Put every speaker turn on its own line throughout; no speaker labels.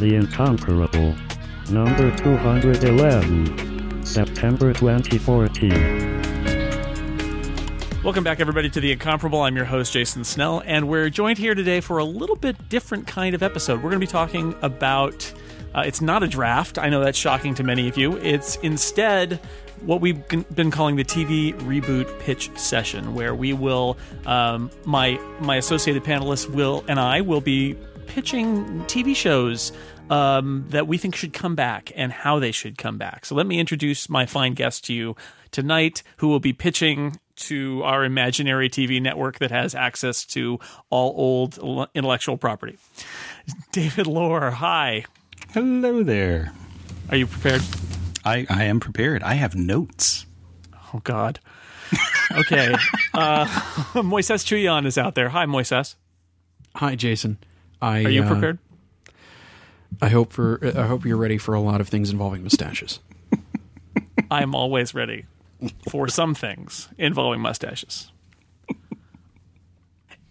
The Incomparable. Number 211. September 2014.
Welcome back, everybody, to The Incomparable. I'm your host, Jason Snell, and we're joined here today for a little bit different kind of episode. We're going to be talking about. Uh, it's not a draft. I know that's shocking to many of you. It's instead what we've been calling the TV reboot pitch session, where we will, um, my my associated panelists will and I will be pitching TV shows um, that we think should come back and how they should come back. So let me introduce my fine guest to you tonight, who will be pitching to our imaginary TV network that has access to all old intellectual property. David Loehr, hi.
Hello there.
Are you prepared?
I, I am prepared. I have notes.
Oh, God. Okay. uh, Moises Chiullan is out there. Hi, Moises.
Hi, Jason. I,
Are you uh, prepared?
I hope for I hope you're ready for a lot of things involving mustaches.
I'm always ready for some things involving mustaches.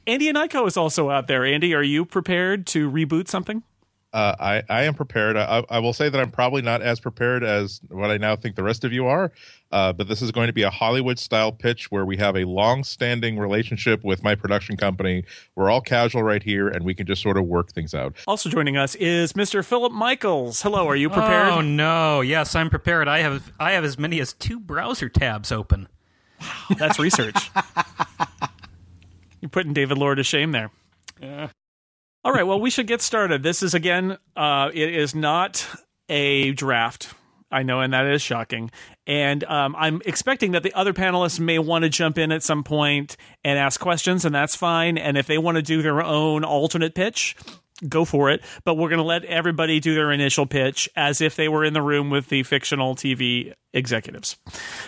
Andy Ihnatko is also out there. Andy, are you prepared to reboot something?
Uh, I, I am prepared. I, I, will say that I'm probably not as prepared as what I now think the rest of you are. Uh, but this is going to be a Hollywood style pitch where we have a long standing relationship with my production company. We're all casual right here, and we can just sort of work things out.
Also joining us is Mr. Philip Michaels. Hello, are you prepared?
Oh no, yes, I'm prepared. I have I have as many as two browser tabs open.
Wow, that's research. You're putting David Loehr to shame there. Yeah. All right. Well, we should get started. This is again. Uh, it is not a draft. I know, and that is shocking. And um, I'm expecting that the other panelists may want to jump in at some point and ask questions, and that's fine. And if they want to do their own alternate pitch, go for it. But we're going to let everybody do their initial pitch as if they were in the room with the fictional TV executives.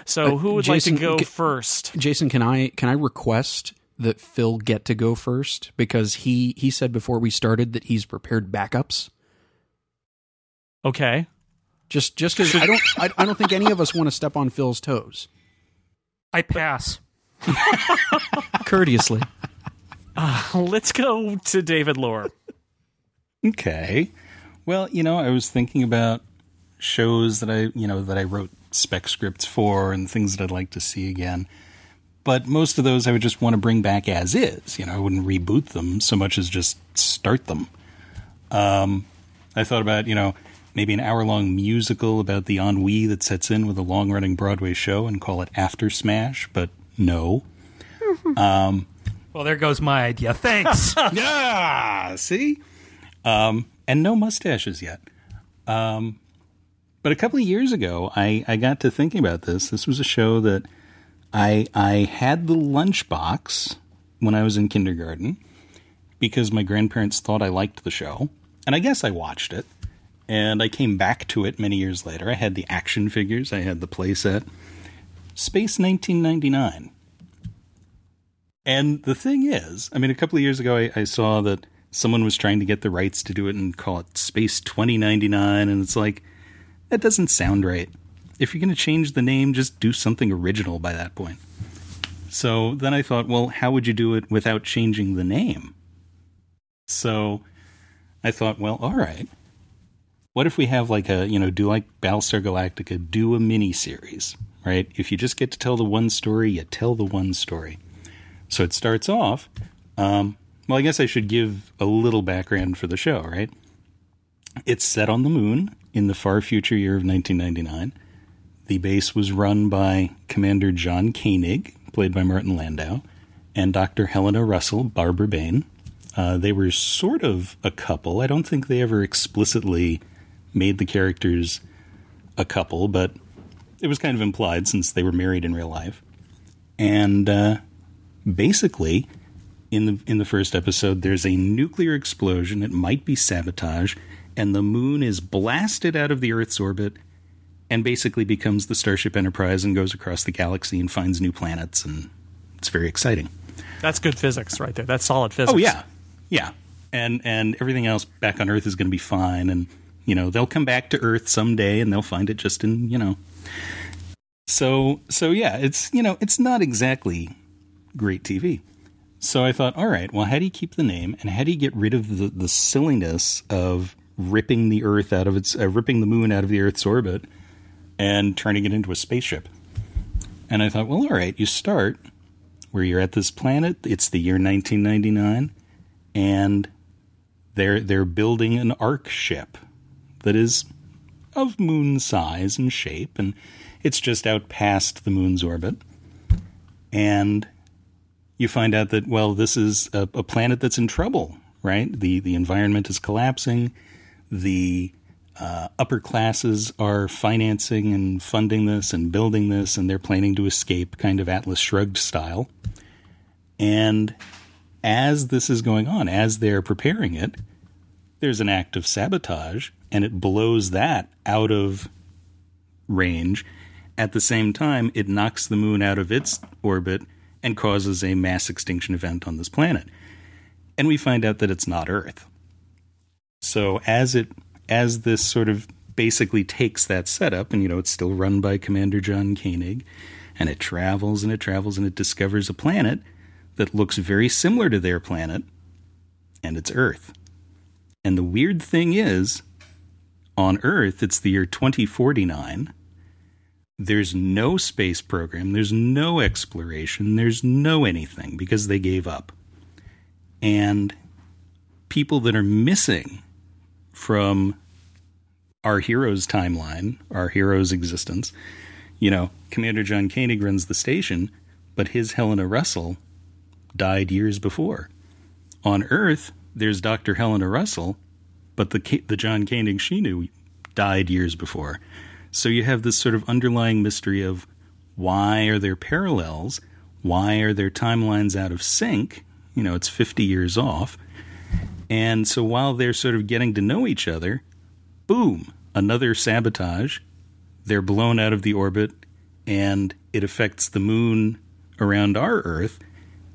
So, uh, who would Jason, like to go first?
Jason, can I can I request that Phil get to go first because he he said before we started that he's prepared backups.
Okay.
Just just because I don't I, I don't think any of us want to step on Phil's toes.
I pass.
Courteously.
Uh, let's go to David Loehr.
Okay. Well, you know, I was thinking about shows that I, you know, that I wrote spec scripts for and things that I'd like to see again but most of those I would just want to bring back as is. You know, I wouldn't reboot them so much as just start them. Um, I thought about, you know, maybe an hour long musical about the ennui that sets in with a long running Broadway show and call it After Smash, but no.
um, well, there goes my idea. Thanks.
yeah, see? Um, and no mustaches yet. Um, but a couple of years ago, I, I got to thinking about this. This was a show that I I had the lunchbox when I was in kindergarten because my grandparents thought I liked the show, and I guess I watched it. And I came back to it many years later. I had the action figures, I had the playset. Space 1999. And the thing is, I mean, a couple of years ago, I, I saw that someone was trying to get the rights to do it and call it Space 2099, and it's like, that doesn't sound right if you're going to change the name, just do something original by that point. So then I thought, well, how would you do it without changing the name? So I thought, well, all right. What if we have like a, you know, do like Battlestar Galactica, do a mini series, right? If you just get to tell the one story, you tell the one story. So it starts off. Um, well, I guess I should give a little background for the show, right? It's set on the moon in the far future year of 1999. The base was run by Commander John Koenig, played by Martin Landau, and Dr. Helena Russell, Barbara Bain. Uh, they were sort of a couple. I don't think they ever explicitly made the characters a couple, but it was kind of implied since they were married in real life. And uh, basically, in the in the first episode, there's a nuclear explosion. It might be sabotage, and the moon is blasted out of the Earth's orbit and basically becomes the Starship Enterprise and goes across the galaxy and finds new planets, and it's very exciting.
That's good physics right there. That's solid physics.
Oh yeah, yeah, and and everything else back on Earth is going to be fine, and you know they'll come back to Earth someday, and they'll find it just in you know. So so yeah, it's you know it's not exactly great TV. So I thought, all right, well, how do you keep the name, and how do you get rid of the, the silliness of ripping the Earth out of its, uh, ripping the moon out of the Earth's orbit and turning it into a spaceship. And I thought, well, all right, you start where you're at this planet. It's the year 1999, and they're they're building an arc ship that is of moon size and shape, and it's just out past the moon's orbit. And you find out that well, this is a, a planet that's in trouble, right? the The environment is collapsing. The uh, upper classes are financing and funding this and building this, and they're planning to escape, kind of Atlas Shrugged style. And as this is going on, as they're preparing it, there's an act of sabotage, and it blows that out of range. At the same time, it knocks the moon out of its orbit and causes a mass extinction event on this planet. And we find out that it's not Earth. So as it as this sort of basically takes that setup, and you know, it's still run by Commander John Koenig, and it travels and it travels and it discovers a planet that looks very similar to their planet, and it's Earth. And the weird thing is, on Earth, it's the year 2049. There's no space program, there's no exploration, there's no anything because they gave up. And people that are missing from our hero's timeline, our hero's existence. You know, Commander John Koenig runs the station, but his Helena Russell died years before. On Earth, there's Dr. Helena Russell, but the the John Koenig she knew died years before. So you have this sort of underlying mystery of why are there parallels? Why are their timelines out of sync? You know, it's 50 years off. And so while they're sort of getting to know each other, boom, another sabotage. They're blown out of the orbit, and it affects the moon around our Earth.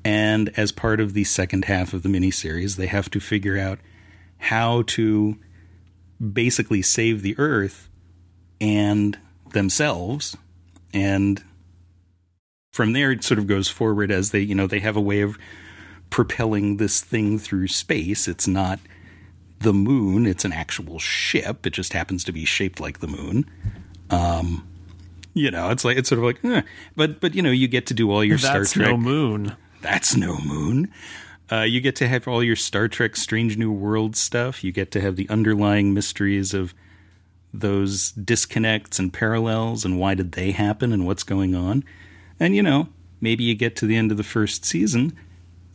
And as part of the second half of the miniseries, they have to figure out how to basically save the Earth and themselves. And from there, it sort of goes forward as they, you know, they have a way of propelling this thing through space. It's not the moon, it's an actual ship. It just happens to be shaped like the moon. Um, you know, it's like it's sort of like, eh. but but you know, you get to do all your
That's
Star Trek.
no moon.
That's no moon. Uh, you get to have all your Star Trek Strange New World stuff. You get to have the underlying mysteries of those disconnects and parallels and why did they happen and what's going on. And, you know, maybe you get to the end of the first season,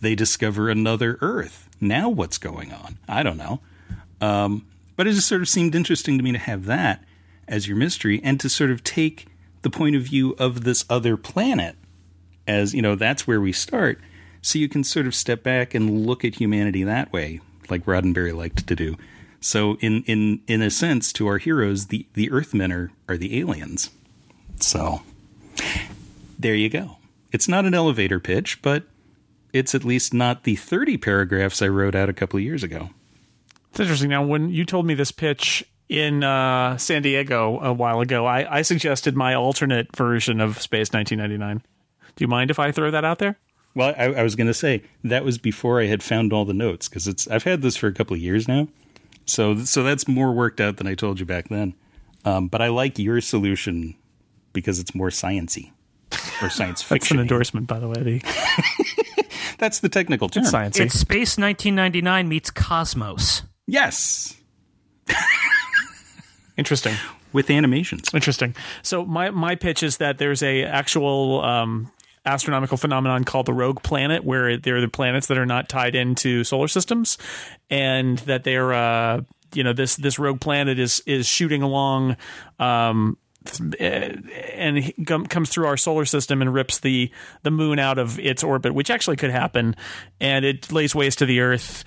they discover another Earth. Now what's going on? I don't know. Um, but it just sort of seemed interesting to me to have that as your mystery and to sort of take the point of view of this other planet as, you know, that's where we start. So you can sort of step back and look at humanity that way, like Roddenberry liked to do. So in in in a sense, to our heroes, the the Earthmen are are the aliens. So there you go. It's not an elevator pitch, but it's at least not the thirty paragraphs I wrote out a couple of years ago.
It's interesting. Now, when you told me this pitch in uh, San Diego a while ago, I, I suggested my alternate version of Space 1999. Do you mind if I throw that out there?
Well, I, I was going to say that was before I had found all the notes because it's I've had this for a couple of years now, so so that's more worked out than I told you back then. Um, but I like your solution because it's more sciency or science fiction.
That's
fiction.
an endorsement, by the way.
That's the technical term.
It's science.
It's Space 1999 meets Cosmos.
Yes,
Interesting.
with animations.
Interesting. So my my pitch is that there's a actual um, astronomical phenomenon called the rogue planet, where there are the planets that are not tied into solar systems, and that they're uh, you know this this rogue planet is is shooting along. Um, Uh, and he comes through our solar system and rips the the moon out of its orbit, which actually could happen, and it lays waste to the Earth.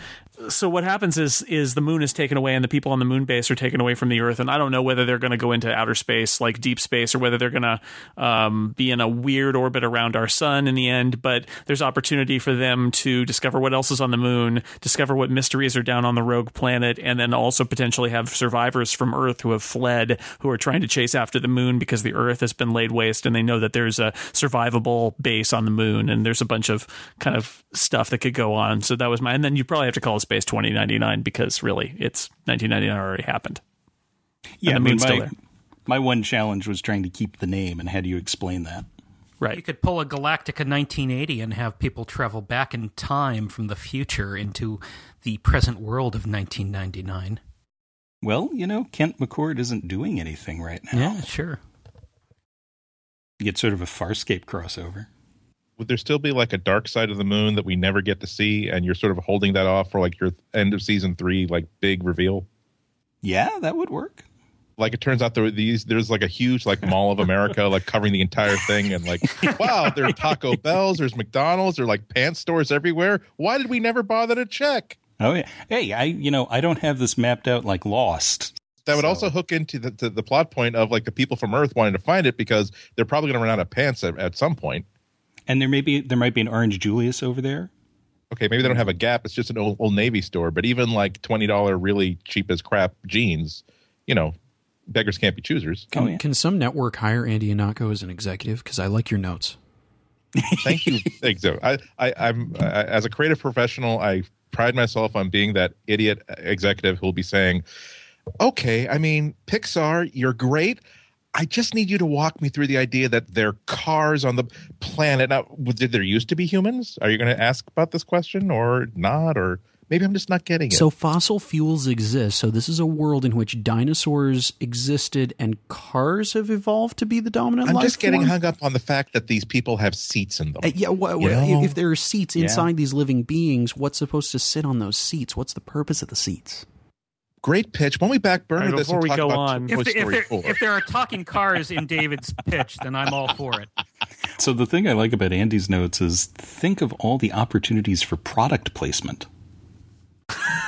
So what happens is is the moon is taken away and the people on the moon base are taken away from the Earth, and I don't know whether they're going to go into outer space like deep space or whether they're going to um, be in a weird orbit around our sun in the end. But there's opportunity for them to discover what else is on the moon, discover what mysteries are down on the rogue planet, and then also potentially have survivors from Earth who have fled who are trying to chase after the moon because the Earth has been laid waste, and they know that there's a survivable base on the moon, and there's a bunch of kind of stuff that could go on. So that was my, and then you probably have to call it Space 2099 because really it's 1999 already happened.
Yeah,
the
I mean,
moon's still
my,
there.
my one challenge was trying to keep the name, and how do you explain that?
Right.
You could pull a Galactica 1980 and have people travel back in time from the future into the present world of 1999.
Well, you know, Kent McCord isn't doing anything right now.
Yeah, sure.
You get sort of a Farscape crossover.
Would there still be like a dark side of the moon that we never get to see, and you're sort of holding that off for like your end of season three, like big reveal?
Yeah, that would work.
Like it turns out there were these there's like a huge like Mall of America like covering the entire thing, and like wow, there are Taco Bells, there's McDonald's, there are like pants stores everywhere. Why did we never bother to check?
Oh yeah. Hey, I you know I don't have this mapped out like Lost.
That would
So-
also hook into the, to the plot point of like the people from Earth wanting to find it because they're probably going to run out of pants at, at some point.
And there may be there might be an Orange Julius over there.
Okay, maybe they don't have a Gap; it's just an old, old Navy store. But even like twenty dollar, really cheap as crap jeans, you know, beggars can't be choosers.
Can,
Oh, yeah.
can some network hire Andy Ihnatko as an executive? Because I like your notes.
Thank you. Thanks. so. I, I, I'm I, as a creative professional, I pride myself on being that idiot executive who will be saying, "Okay, I mean, Pixar, you're great. I just need you to walk me through the idea that there are cars on the planet. Now, did there used to be humans? Are you going to ask about this question or not? Or maybe I'm just not getting it.
So fossil fuels exist. So this is a world in which dinosaurs existed and cars have evolved to be the dominant
I'm just getting
form?
hung up on the fact that these people have seats in them.
Uh, yeah, if there are seats
Yeah.
inside these living beings, what's supposed to sit on those seats? What's the purpose of the seats?
Great pitch. When we back burner
All right,
this
before
and
we go
about
on-
If, the- if, there, if there are talking cars in David's pitch, then I'm all for it.
So the thing I like about Andy's notes is think of all the opportunities for product placement.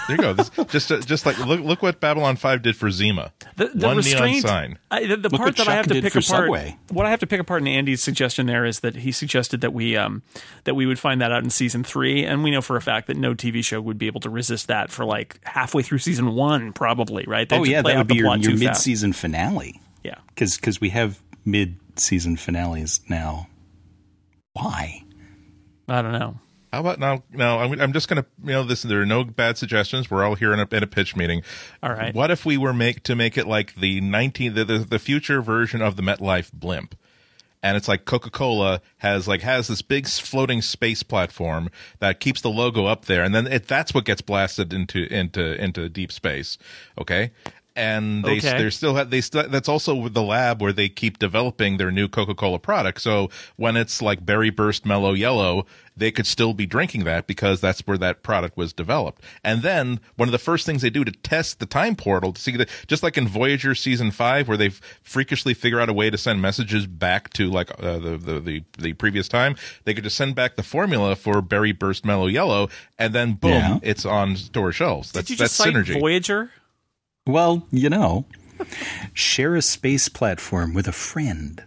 There you go. This, just uh, just like look look what Babylon Five did for Zima.
The, the
One neon sign.
I, the, the part
what
that I have to pick apart,
Subway.
what I have to pick apart in Andy's suggestion there is that he suggested that we um that we would find that out in season three, and we know for a fact that no TV show would be able to resist that for like halfway through season one, probably right. They'd
oh yeah,
play
that would be your,
plot
your mid-season finale.
Yeah,
Because we have mid-season finales now. Why?
I don't know.
How about now? Now I'm, I'm just gonna you know this. There are no bad suggestions. We're all here in a, in a pitch meeting.
All right.
What if we were make to make it like the 19 the, the, the future version of the MetLife blimp? And it's like Coca Cola has like has this big floating space platform that keeps the logo up there, and then it, that's what gets blasted into into into deep space. Okay, and they
Okay.
they're still have they still that's also with the lab where they keep developing their new Coca Cola product. So when it's like Berry Burst Mellow Yellow, they could still be drinking that because that's where that product was developed. And then one of the first things they do to test the time portal to see that just like in Voyager season five, where they freakishly figure out a way to send messages back to like uh, the, the the the previous time, they could just send back the formula for Berry Burst Mellow Yellow, and then boom,
Yeah.
it's on store shelves. That's
Did you just
that's
cite
synergy.
Voyager?
Well, you know, share a space platform with a friend.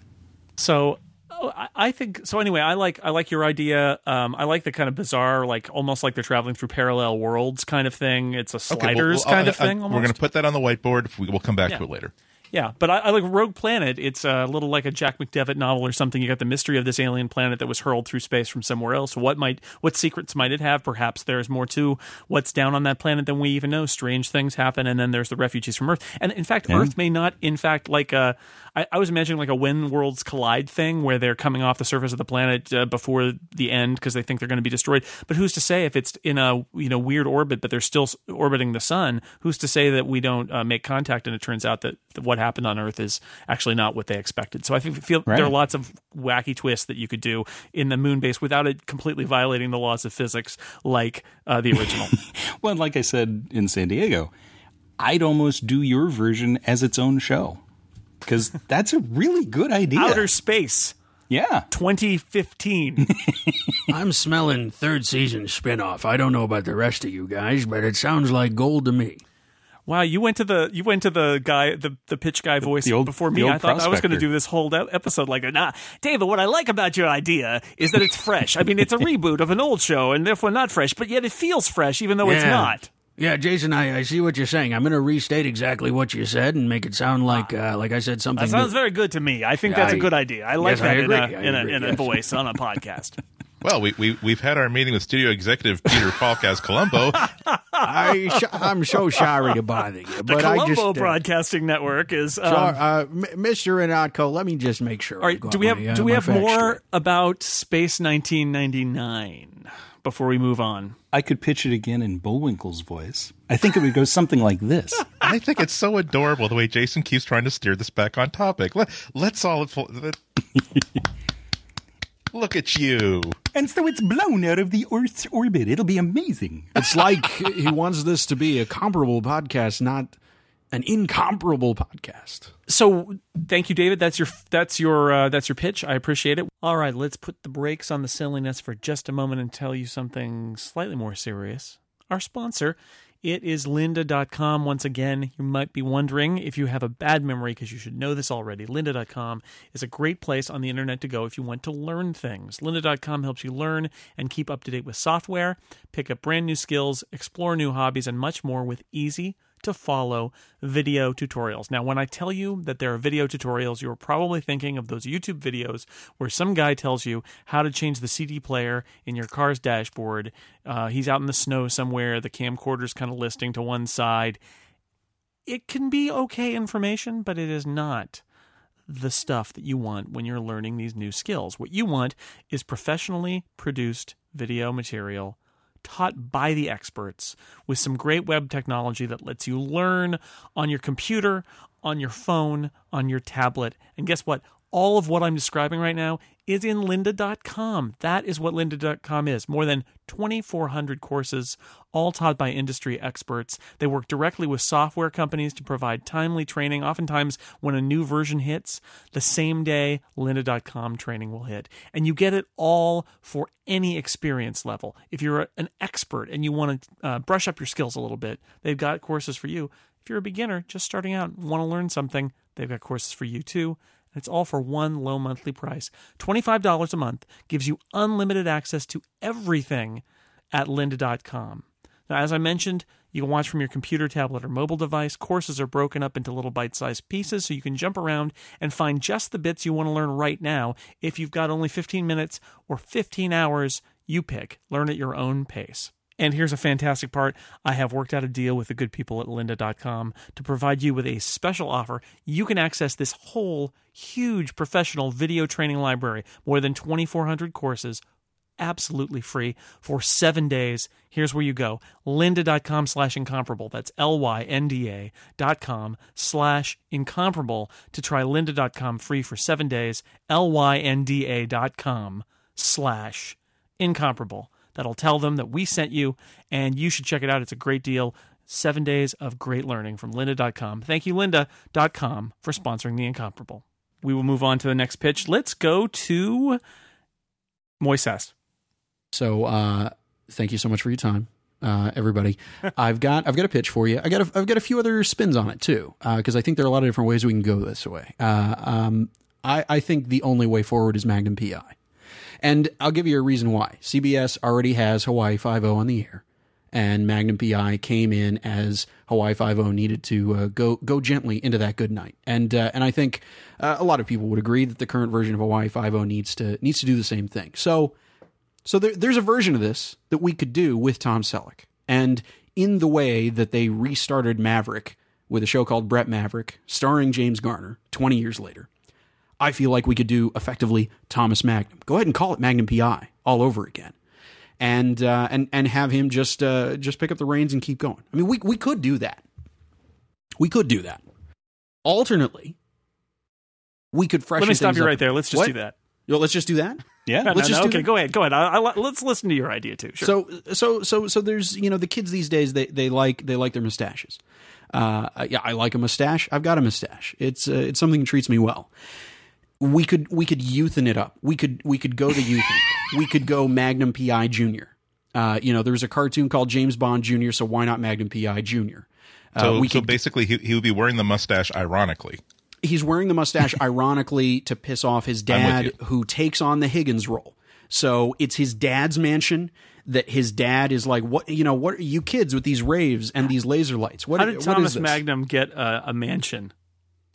So oh, I- I think so. Anyway, I like I like your idea. Um, I like the kind of bizarre, like almost like they're traveling through parallel worlds kind of thing. It's a
Okay, well,
sliders
well,
kind
I-
of
I-
thing.
We're going to put that on the whiteboard. We, we'll come back
Yeah.
to it later.
Yeah, but I, I like Rogue Planet. It's a little like a Jack McDevitt novel or something. You got the mystery of this alien planet that was hurled through space from somewhere else. What might, what secrets might it have? Perhaps there's more to what's down on that planet than we even know. Strange things happen, and then there's the refugees from Earth. And in fact, Earth may not, in fact, like a. I, I was imagining like a when worlds collide thing where they're coming off the surface of the planet uh, before the end because they think they're going to be destroyed. But who's to say if it's in a you know weird orbit, but they're still orbiting the sun? Who's to say that we don't uh, make contact and it turns out that, what happened on Earth is actually not what they expected? So I think feel there are lots of wacky twists that you could do in the moon base without it completely violating the laws of physics like uh, the original.
Well, like I said in San Diego, I'd almost do your version as its own show because that's a really good idea.
Outer space.
yeah.
2015.
I'm smelling third season spinoff. I don't know about the rest of you guys, but it sounds like gold to me.
Wow, you went to the you went to the guy the the pitch guy voice
the old-
before me. I thought I was going to do this whole episode like that. Nah, David, what I like about your idea is that it's fresh. I mean, it's a reboot of an old show and therefore not fresh, but yet it feels fresh even though it's not.
Yeah, Jason, I, I see what you're saying. I'm going to restate exactly what you said and make it sound like, uh, like I said something.
That sounds
that-
very good to me. I think
Yeah,
that's a
I-
good idea. I like
Yes, I
that in, a,
agree. I
in, a,
agree,
in a voice on a podcast.
Well, we, we, we've had our meeting with studio executive Peter Falcaz Columbo.
I sh- I'm so sorry to bother you,
The
but I
Columbo
just uh,
Broadcasting Network is. Um,
so, uh, Mr. Renatko, let me just make sure.
all right, do we have do we have more about Space 1999 before we move on?
I could pitch it again in Bullwinkle's voice. I think it would go something like this.
I think it's so adorable the way Jason keeps trying to steer this back on topic. Let, let's all. Look at you.
and so it's blown out of the Earth's orbit. It'll be amazing.
It's like he wants this to be a comparable podcast, not an incomparable podcast.
So, thank you, David. That's your that's your uh, that's your pitch. I appreciate it. All right, let's put the brakes on the silliness for just a moment and tell you something slightly more serious. Our sponsor, it is lynda.com. Once again, you might be wondering if you have a bad memory because you should know this already. Lynda.com is a great place on the internet to go if you want to learn things. Lynda.com helps you learn and keep up to date with software, pick up brand new skills, explore new hobbies, and much more with easy to follow video tutorials. Now, when I tell you that there are video tutorials, you're probably thinking of those YouTube videos where some guy tells you how to change the CD player in your car's dashboard. Uh, he's out in the snow somewhere, the camcorder's kind of listing to one side. It can be okay information, but it is not the stuff that you want when you're learning these new skills. What you want is professionally produced video material taught by the experts with some great web technology that lets you learn on your computer, on your phone, on your tablet. And guess what? All of what I'm describing right now is in lynda.com. That is what lynda.com is. More than 2,400 courses, all taught by industry experts. They work directly with software companies to provide timely training. Oftentimes, when a new version hits, the same day lynda.com training will hit. And you get it all for any experience level. If you're an expert and you want to uh, brush up your skills a little bit, they've got courses for you. If you're a beginner just starting out want to learn something, they've got courses for you too. It's all for one low monthly price. $25 a month gives you unlimited access to everything at lynda.com. Now, as I mentioned, you can watch from your computer, tablet, or mobile device. Courses are broken up into little bite sized pieces so you can jump around and find just the bits you want to learn right now. If you've got only 15 minutes or 15 hours, you pick. Learn at your own pace. And here's a fantastic part. I have worked out a deal with the good people at lynda.com to provide you with a special offer. You can access this whole huge professional video training library, more than 2,400 courses, absolutely free for seven days. Here's where you go. Lynda.com slash incomparable. That's L-Y-N-D-A dot com slash incomparable to try lynda.com free for seven days. L-Y-N-D-A dot com slash incomparable. That'll tell them that we sent you and you should check it out. It's a great deal. Seven days of great learning from lynda.com. Thank you, lynda.com, for sponsoring the incomparable. We will move on to the next pitch. Let's go to Moises.
So, uh, thank you so much for your time, uh, everybody. I've got I've got a pitch for you. I got a, I've got a few other spins on it too, because I think there are a lot of different ways we can go this way. Uh, um, I, I think the only way forward is Magnum PI, and I'll give you a reason why. CBS already has Hawaii Five O on the air, and Magnum PI came in as Hawaii Five O needed to uh, go go gently into that good night, and uh, and I think uh, a lot of people would agree that the current version of Hawaii Five O needs to needs to do the same thing. So. So there, there's a version of this that we could do with Tom Selleck. And in the way that they restarted Maverick with a show called Brett Maverick, starring James Garner 20 years later, I feel like we could do effectively Thomas Magnum. Go ahead and call it Magnum PI all over again. And uh, and and have him just uh, just pick up the reins and keep going. I mean, we we could do that. We could do that. Alternately, we could freshen.
Let me stop you
up.
right there. Let's just
What?
do that.
Yo, let's just do that.
Yeah.
No,
Let's
no,
just
no,
do
okay,
that.
go ahead. Go ahead. I, I, let's listen to your idea too. Sure.
So so so so there's you know the kids these days they they like they like their mustaches. Uh, yeah, I like a mustache. I've got a mustache. It's uh, it's something that treats me well. We could we could youthen it up. We could we could go the youth. we could go Magnum PI Junior. Uh, you know, there was a cartoon called James Bond Junior, so why not Magnum PI Junior? Uh,
So,
we
so
could
basically, he, he would be wearing the mustache ironically.
he's wearing the mustache ironically to piss off his dad who takes on the Higgins role. So it's his dad's mansion that his dad is like, what you know, what are you kids with these raves and these laser lights? What,
How did
what
Thomas
is this?
Magnum get a, a mansion?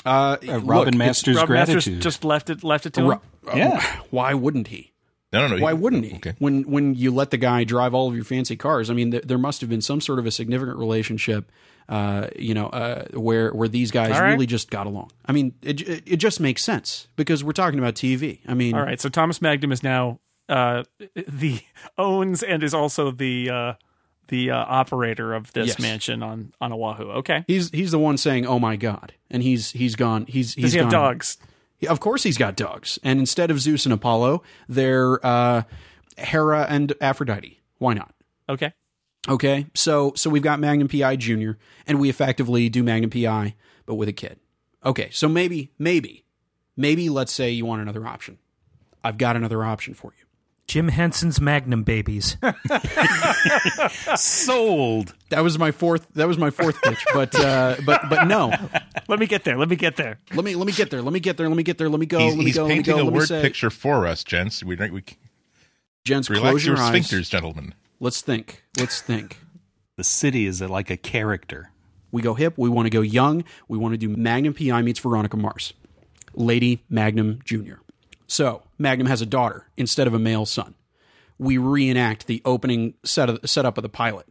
Uh,
Uh, Robin
it's-
Masters
Rob
gratitude.
Masters just left it left it to him.
Ro-
Yeah.
Why wouldn't he?
No, no, no.
Why wouldn't he?
Okay.
When when you let the guy drive all of your fancy cars, I mean, th- there must have been some sort of a significant relationship, uh, you know, uh, where where these guys
All right.
really just got along. I mean, it, it it just makes sense because we're talking about TV. I mean,
All right, so Thomas Magnum is now uh, the owns and is also the uh, the uh, operator of this
Yes.
mansion on on Oahu. Okay,
he's he's the one saying, "Oh my god," and he's he's gone. He's he's
does he have
gone-
dogs?
Of course, he's got dogs. And instead of Zeus and Apollo, they're uh, Hera and Aphrodite. Why not?
Okay,
Okay, so so we've got Magnum PI Junior, and we effectively do Magnum PI, but with a kid. Okay, so maybe, maybe, maybe let's say you want another option. I've got another option for you.
Jim Henson's Magnum babies.
Sold.
That was my fourth. That was my fourth pitch, but uh, but but no.
let me get there. Let me get there.
Let me let me get there. Let me get there. Let me get there. Let me go.
He's,
let me
he's
go. Let me
painting
go.
a word
say.
picture for us, gents. We, we
Gents,
relax
close
your
your, eyes.
sphincters, gentlemen.
Let's think. Let's think.
The city is like a character.
We go hip. We want to go young. We want to do Magnum PI meets Veronica Mars. Lady Magnum Jr. So Magnum has a daughter instead of a male son. We reenact the opening set of, setup of the pilot,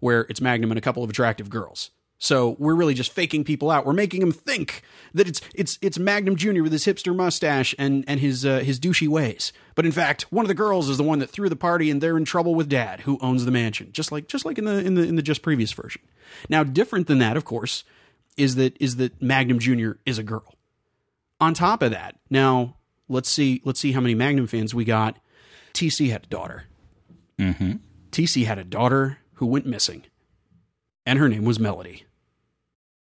where it's Magnum and a couple of attractive girls. So we're really just faking people out. We're making them think that it's it's it's Magnum Jr. with his hipster mustache and and his uh, his douchey ways. But in fact, one of the girls is the one that threw the party, and they're in trouble with Dad, who owns the mansion, just like just like in the in the in the just previous version. Now, different than that, of course, is that is that Magnum Jr. is a girl. On top of that, now let's see let's see how many Magnum fans we got. TC had a daughter. Mm-hmm. TC had a daughter who went missing, and her name was Melody.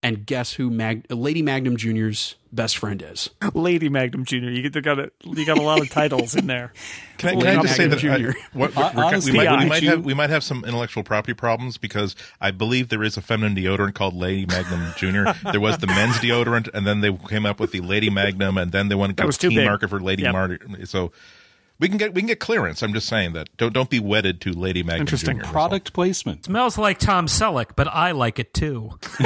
And guess who Mag- Lady Magnum Jr.'s best friend is?
Lady Magnum Jr. You got a, you got a lot of titles in there.
Can I, can I just say that uh,
Magnum
I, what,
Hon-
we're-
honestly,
we, might, we might have we might have some intellectual property problems because I believe there is a feminine deodorant called Lady Magnum Junior. there was the men's deodorant, and then they came up with the Lady Magnum, and then they wanted to
That
go
was too
team
big.
market for Lady
Yep.
Marty. So we can get we can get clearance. I'm just saying that don't don't be wedded to Lady Magnum.
Interesting.
Jr.
Product placement.
Smells like Tom Selleck, but I like it too.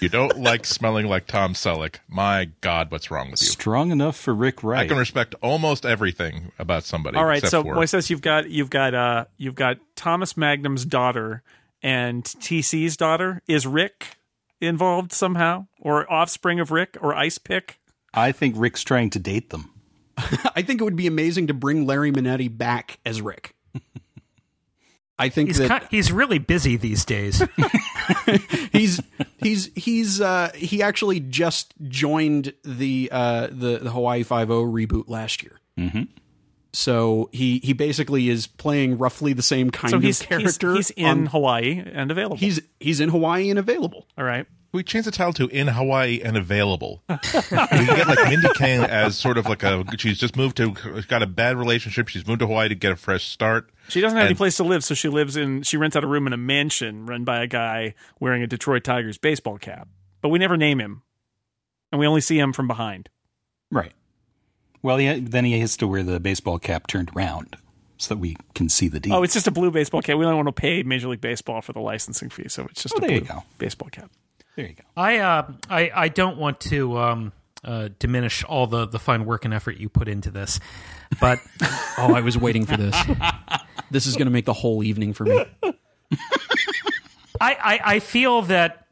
You don't like smelling like Tom Selleck. My God, what's wrong with you?
Strong enough for Rick Wright.
I can respect almost everything about somebody.
All right, so
for,
Moises, you've got you've got uh you've got Thomas Magnum's daughter and TC's daughter. Is Rick involved somehow, or offspring of Rick, or Ice Pick?
I think Rick's trying to date them.
I think it would be amazing to bring Larry Manetti back as Rick. I think
He's
that
ki- he's really busy these days.
he's he's he's uh he actually just joined the uh the the Hawaii Five O reboot last year. Mm-hmm. So he he basically is playing roughly the same kind
So
of
he's
character.
He's, he's in
on-
Hawaii and available.
he's he's in Hawaii and available.
all right.
We change the title to "In Hawaii and Available." we get like Mindy Kaling as sort of like a she's just moved to got a bad relationship. She's moved to Hawaii to get a fresh start.
She doesn't have any place to live, so she lives in. She rents out a room in a mansion run by a guy wearing a Detroit Tigers baseball cap. But we never name him, and we only see him from behind.
Right. Well, he, then he has to wear the baseball cap turned around so that we can see the D.
Oh, it's just a blue baseball cap. We don't want to pay Major League Baseball for the licensing fee, so it's just
Oh,
a
there
blue
you go.
baseball cap.
There you go.
I uh, I I don't want to um, uh, diminish all the the fine work and effort you put into this, but
Oh, I was waiting for this. this is going to make the whole evening for me.
I, I I feel that.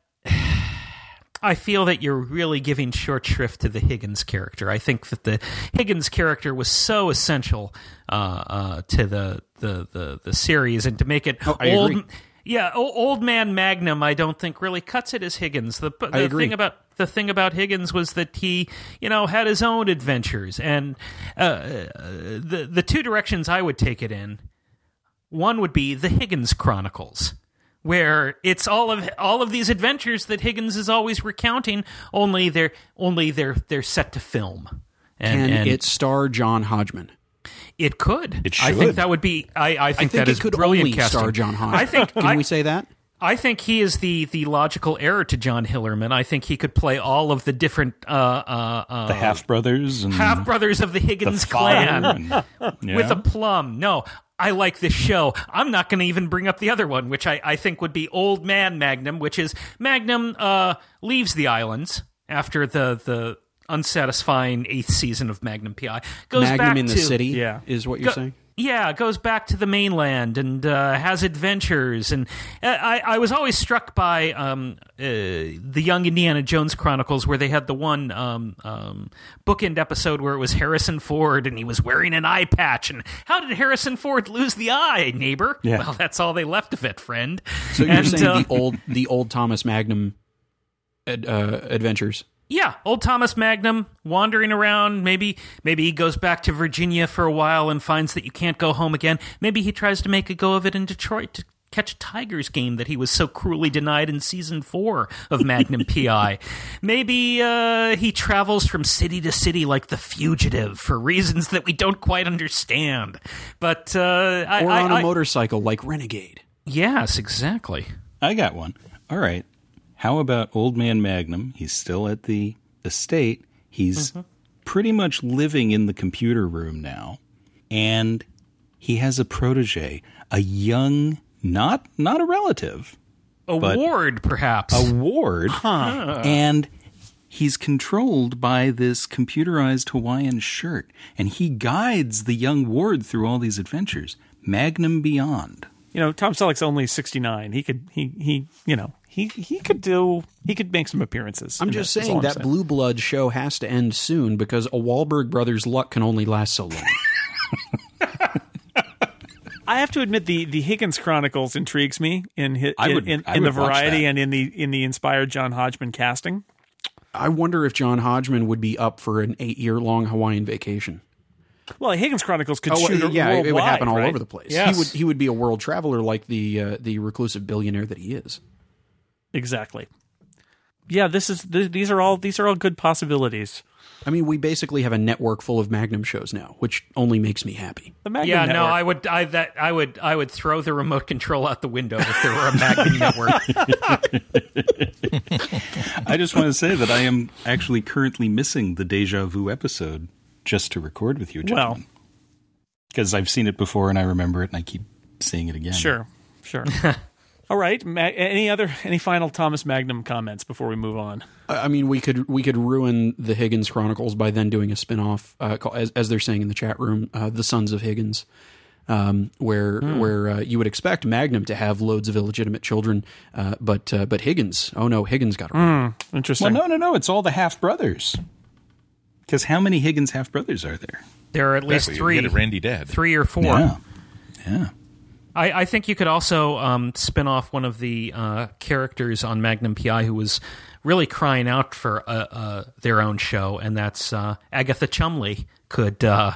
I feel that you're really giving short shrift to the Higgins character. I think that the Higgins character was so essential uh, uh, to the, the, the, the series, and to make it
Oh, I
old. Yeah, o- old man Magnum. I don't think really cuts it as Higgins. The, the
agree.
thing about the thing about Higgins was that he, you know, had his own adventures, and uh, the the two directions I would take it in. One would be the Higgins Chronicles, where it's all of all of these adventures that Higgins is always recounting. Only they're only they're they're set to film, and,
Can
and
it star John Hodgman?
It could.
It
I think that would be. I, I think
I think
that
it
is
could
brilliant
only
casting.
star John Hodgman.
I think.
Can
I,
we say that?
I think he is the the logical heir to John Hillerman. I think he could play all of the different uh, uh, uh,
The half brothers
half brothers of the
the
Higgins
father
clan.
and-
with
Yeah.
a plum. No, I like this show. I'm not going to even bring up the other one, which I, I think would be Old Man Magnum, which is Magnum uh, leaves the islands after the the unsatisfying eighth season of Magnum PI. Goes
Magnum
back
in the city
Yeah.
is what you're
Go-
saying.
Yeah, goes back to the mainland and uh, has adventures. And uh, I, I was always struck by um, uh, the Young Indiana Jones Chronicles, where they had the one um, um, bookend episode where it was Harrison Ford and he was wearing an eye patch. And how did Harrison Ford lose the eye, neighbor?
Yeah.
Well, that's all they left of it, friend.
So you're
And,
saying
uh,
the old the old Thomas Magnum ad, uh, adventures.
Yeah, old Thomas Magnum wandering around. Maybe maybe he goes back to Virginia for a while and finds that you can't go home again. Maybe he tries to make a go of it in Detroit to catch a Tigers game that he was so cruelly denied in season four of Magnum PI. Maybe uh, he travels from city to city like the fugitive for reasons that we don't quite understand. But uh, I,
Or
I-
on a
I-
motorcycle like Renegade.
yes, exactly.
I got one. All right. How about Old Man Magnum? He's still at the estate. He's mm-hmm. pretty much living in the computer room now. And he has a protege, a young, not not a relative,
A ward, perhaps.
a ward. Huh. And he's controlled by this computerized Hawaiian shirt. And he guides the young ward through all these adventures. Magnum Beyond.
You know, Tom Selleck's only 69. He could he he you know, he he could do he could make some appearances.
I'm just
this, is
saying
all I'm
that Blue Blood show has to end soon because a Wahlberg brothers luck can only last so long.
I have to admit the the Higgins Chronicles intrigues me in hi-
I
in,
would-
in,
I
in the variety and in the in the inspired John Hodgman casting.
I wonder if John Hodgman would be up for an eight year long Hawaiian vacation.
Well, Higgins Chronicles could
Oh,
shoot
well, yeah, it would happen all
right?
over the place.
Yes.
He would he would be a world traveler like the uh, the reclusive billionaire that he is.
Exactly. Yeah, this is th- these are all these are all good possibilities.
I mean, we basically have a network full of Magnum shows now, which only makes me happy.
The Magnum
yeah, no, I would, I that, I would, I would throw the remote control out the window if there were a Magnum network.
I just want to say that I am actually currently missing the deja vu episode just to record with you,
Well.
Because I've seen it before and I remember it and I keep seeing it again.
Sure, sure. all right. Ma- any other any final Thomas Magnum comments before we move on?
I I mean, we could we could ruin the Higgins Chronicles by then doing a spinoff, uh, called, as as they're saying in the chat room, uh, the Sons of Higgins, um, where where uh, you would expect Magnum to have loads of illegitimate children, uh, but uh, but Higgins, oh no, Higgins got around.
Interesting.
Well, no, no, no. It's all the half brothers. Because how many Higgins half brothers are there?
There are at least
Exactly. You
three,
Get a Randy Dad.
three or four.
Yeah. Yeah.
I, I think you could also um, spin off one of the uh, characters on Magnum PI who was really crying out for uh, uh, their own show, and that's uh, Agatha Chumley. Could uh,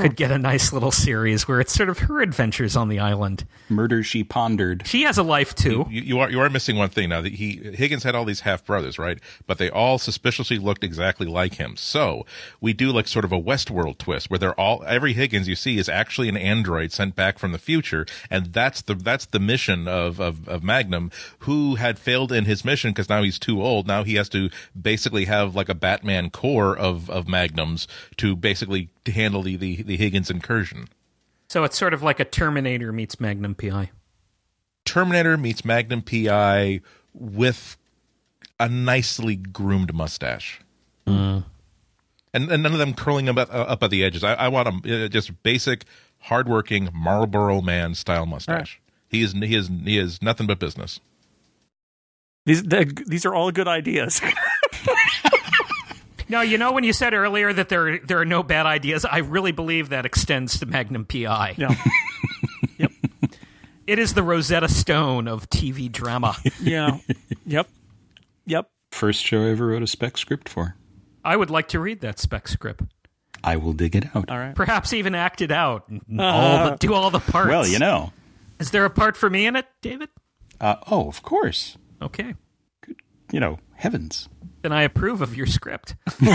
could get a nice little series where it's sort of her adventures on the island.
Murder she pondered.
She has a life too.
You, you are you are missing one thing now. That he Higgins had all these half brothers, right? But they all suspiciously looked exactly like him. So we do like sort of a Westworld twist where they're all every Higgins you see is actually an android sent back from the future, and that's the that's the mission of of, of Magnum, who had failed in his mission because now he's too old. Now he has to basically have like a Batman core of of Magnums to basically to handle the the, the Higgins incursion.
So it's sort of like a Terminator meets Magnum PI.
Terminator meets Magnum PI with a nicely groomed mustache. And, and none of them curling up at, uh, up at the edges. I, I want a uh, just basic, hardworking Marlboro man style mustache. He is he is he is nothing but business.
These the, these are all good ideas.
No, you know when you said earlier that there there are no bad ideas, I really believe that extends to Magnum PI.
yeah.
It is the Rosetta Stone of TV drama.
Yeah. yep. Yep.
First show I ever wrote a spec script for.
I would like to read that spec script.
I will dig it out.
All right.
Perhaps even act it out. and All the, do all the parts.
Well, you know.
Is there a part for me in it, David?
Uh, oh, of course.
Okay. Good.
You know, heavens.
Then I approve of your script.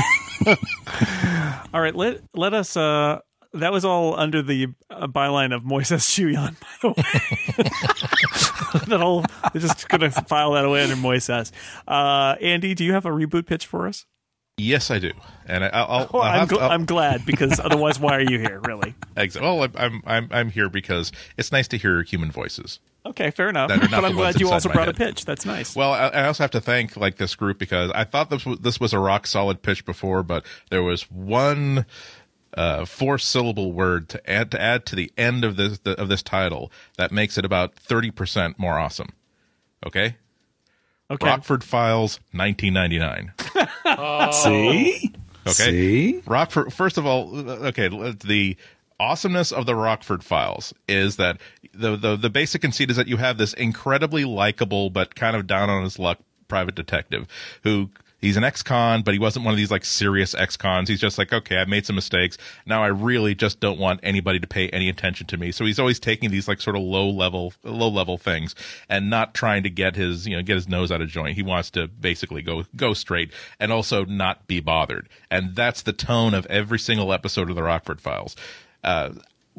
All right. Let let us. uh That was all under the uh, byline of Moises Chiullan, by the way. that whole. They're just gonna file that away under Moises. Uh, Andy, do you have a reboot pitch for us?
Yes, I do, and I, I'll. I'll,
Well,
I'll
I'm, gl-
I'll-
I'm glad because otherwise, why are you here? Really?
Exa- Well, I'm I'm I'm here because it's nice to hear human voices.
Okay, fair enough.
That are not
But I'm glad you also
my
brought a pitch. That's nice.
Well, I, I also have to thank like this group because I thought this was, this was a rock solid pitch before, but there was one uh, four syllable word to add to add to the end of this the, of this title that makes it about thirty percent more awesome. Okay,
okay.
Rockford Files, nineteen ninety nine.
See?
Okay.
See?
Rockford. First of all, okay, the awesomeness of the Rockford Files is that the the the basic conceit is that you have this incredibly likable but kind of down on his luck private detective who. He's an ex-con, but he wasn't one of these like serious ex-cons. He's just like, okay, I've made some mistakes. Now I really just don't want anybody to pay any attention to me. So he's always taking these like sort of low level, low level things and not trying to get his, you know, get his nose out of joint. He wants to basically go, go straight and also not be bothered. And that's the tone of every single episode of the Rockford Files. Uh,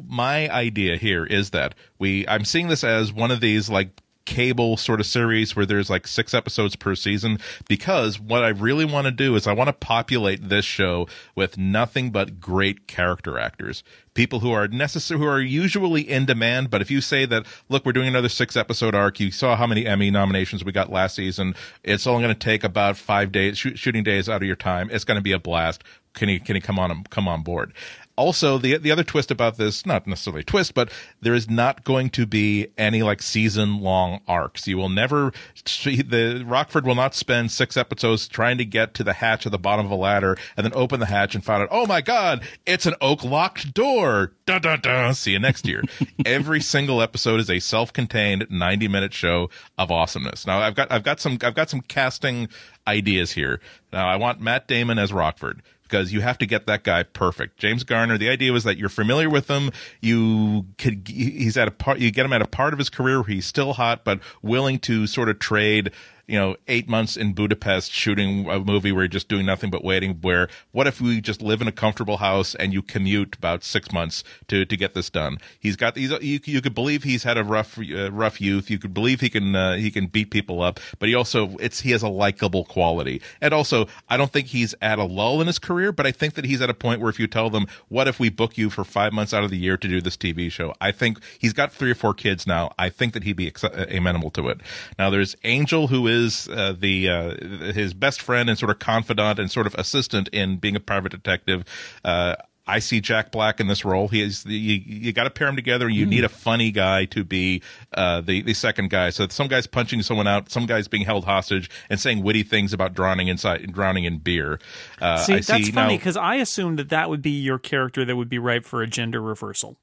my idea here is that we, I'm seeing this as one of these like cable sort of series where there's like six episodes per season because what I really want to do is I want to populate this show with nothing but great character actors. People who are necessary, who are usually in demand. But if you say that, look, we're doing another six episode arc, you saw how many Emmy nominations we got last season. It's only going to take about five days, shoot, shooting days out of your time. It's going to be a blast. Can you, can you come on, come on board? Also the the other twist about this not necessarily a twist but there is not going to be any like season long arcs. You will never see the rockford will not spend six episodes trying to get to the hatch at the bottom of a ladder and then open the hatch and find out oh my god it's an oak locked door. Dun, dun, dun. see you next year. Every single episode is a self-contained 90 minute show of awesomeness. Now i've got i've got some i've got some casting ideas here. Now i want matt damon as rockford because you have to get that guy perfect. James Garner, the idea was that you're familiar with him. You could, he's at a part, you get him at a part of his career where he's still hot, but willing to sort of trade, you know, eight months in Budapest shooting a movie where you're just doing nothing but waiting. Where, what if we just live in a comfortable house and you commute about six months to, to get this done? He's got these, you, you could believe he's had a rough, uh, rough youth. You could believe he can, uh, he can beat people up, but he also, it's, he has a likable quality. And also, I don't think he's at a lull in his career, but I think that he's at a point where if you tell them, what if we book you for five months out of the year to do this TV show? I think he's got three or four kids now. I think that he'd be ex- amenable to it. Now there's Angel, who is uh, the uh, his best friend and sort of confidant and sort of assistant in being a private detective. Uh, I see Jack Black in this role. He is the, you, you got to pair him together. You need a funny guy to be uh, the the second guy. So some guy's punching someone out, some guy's being held hostage and saying witty things about drowning inside drowning in beer. Uh,
see,
I
that's
see
funny because I assumed that that would be your character that would be ripe for a gender reversal.